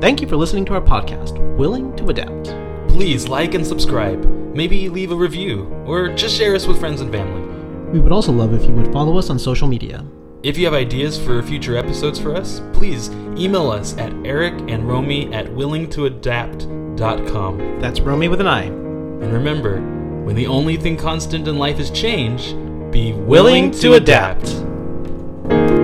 Thank you for listening to our podcast, Willing to Adapt. Please like and subscribe. Maybe leave a review or just share us with friends and family. We would also love if you would follow us on social media. If you have ideas for future episodes for us, please email us at eric and romi at willingtoadapt.com. That's Romi with an I. And remember, when the only thing constant in life is change, be willing, Willing to to adapt.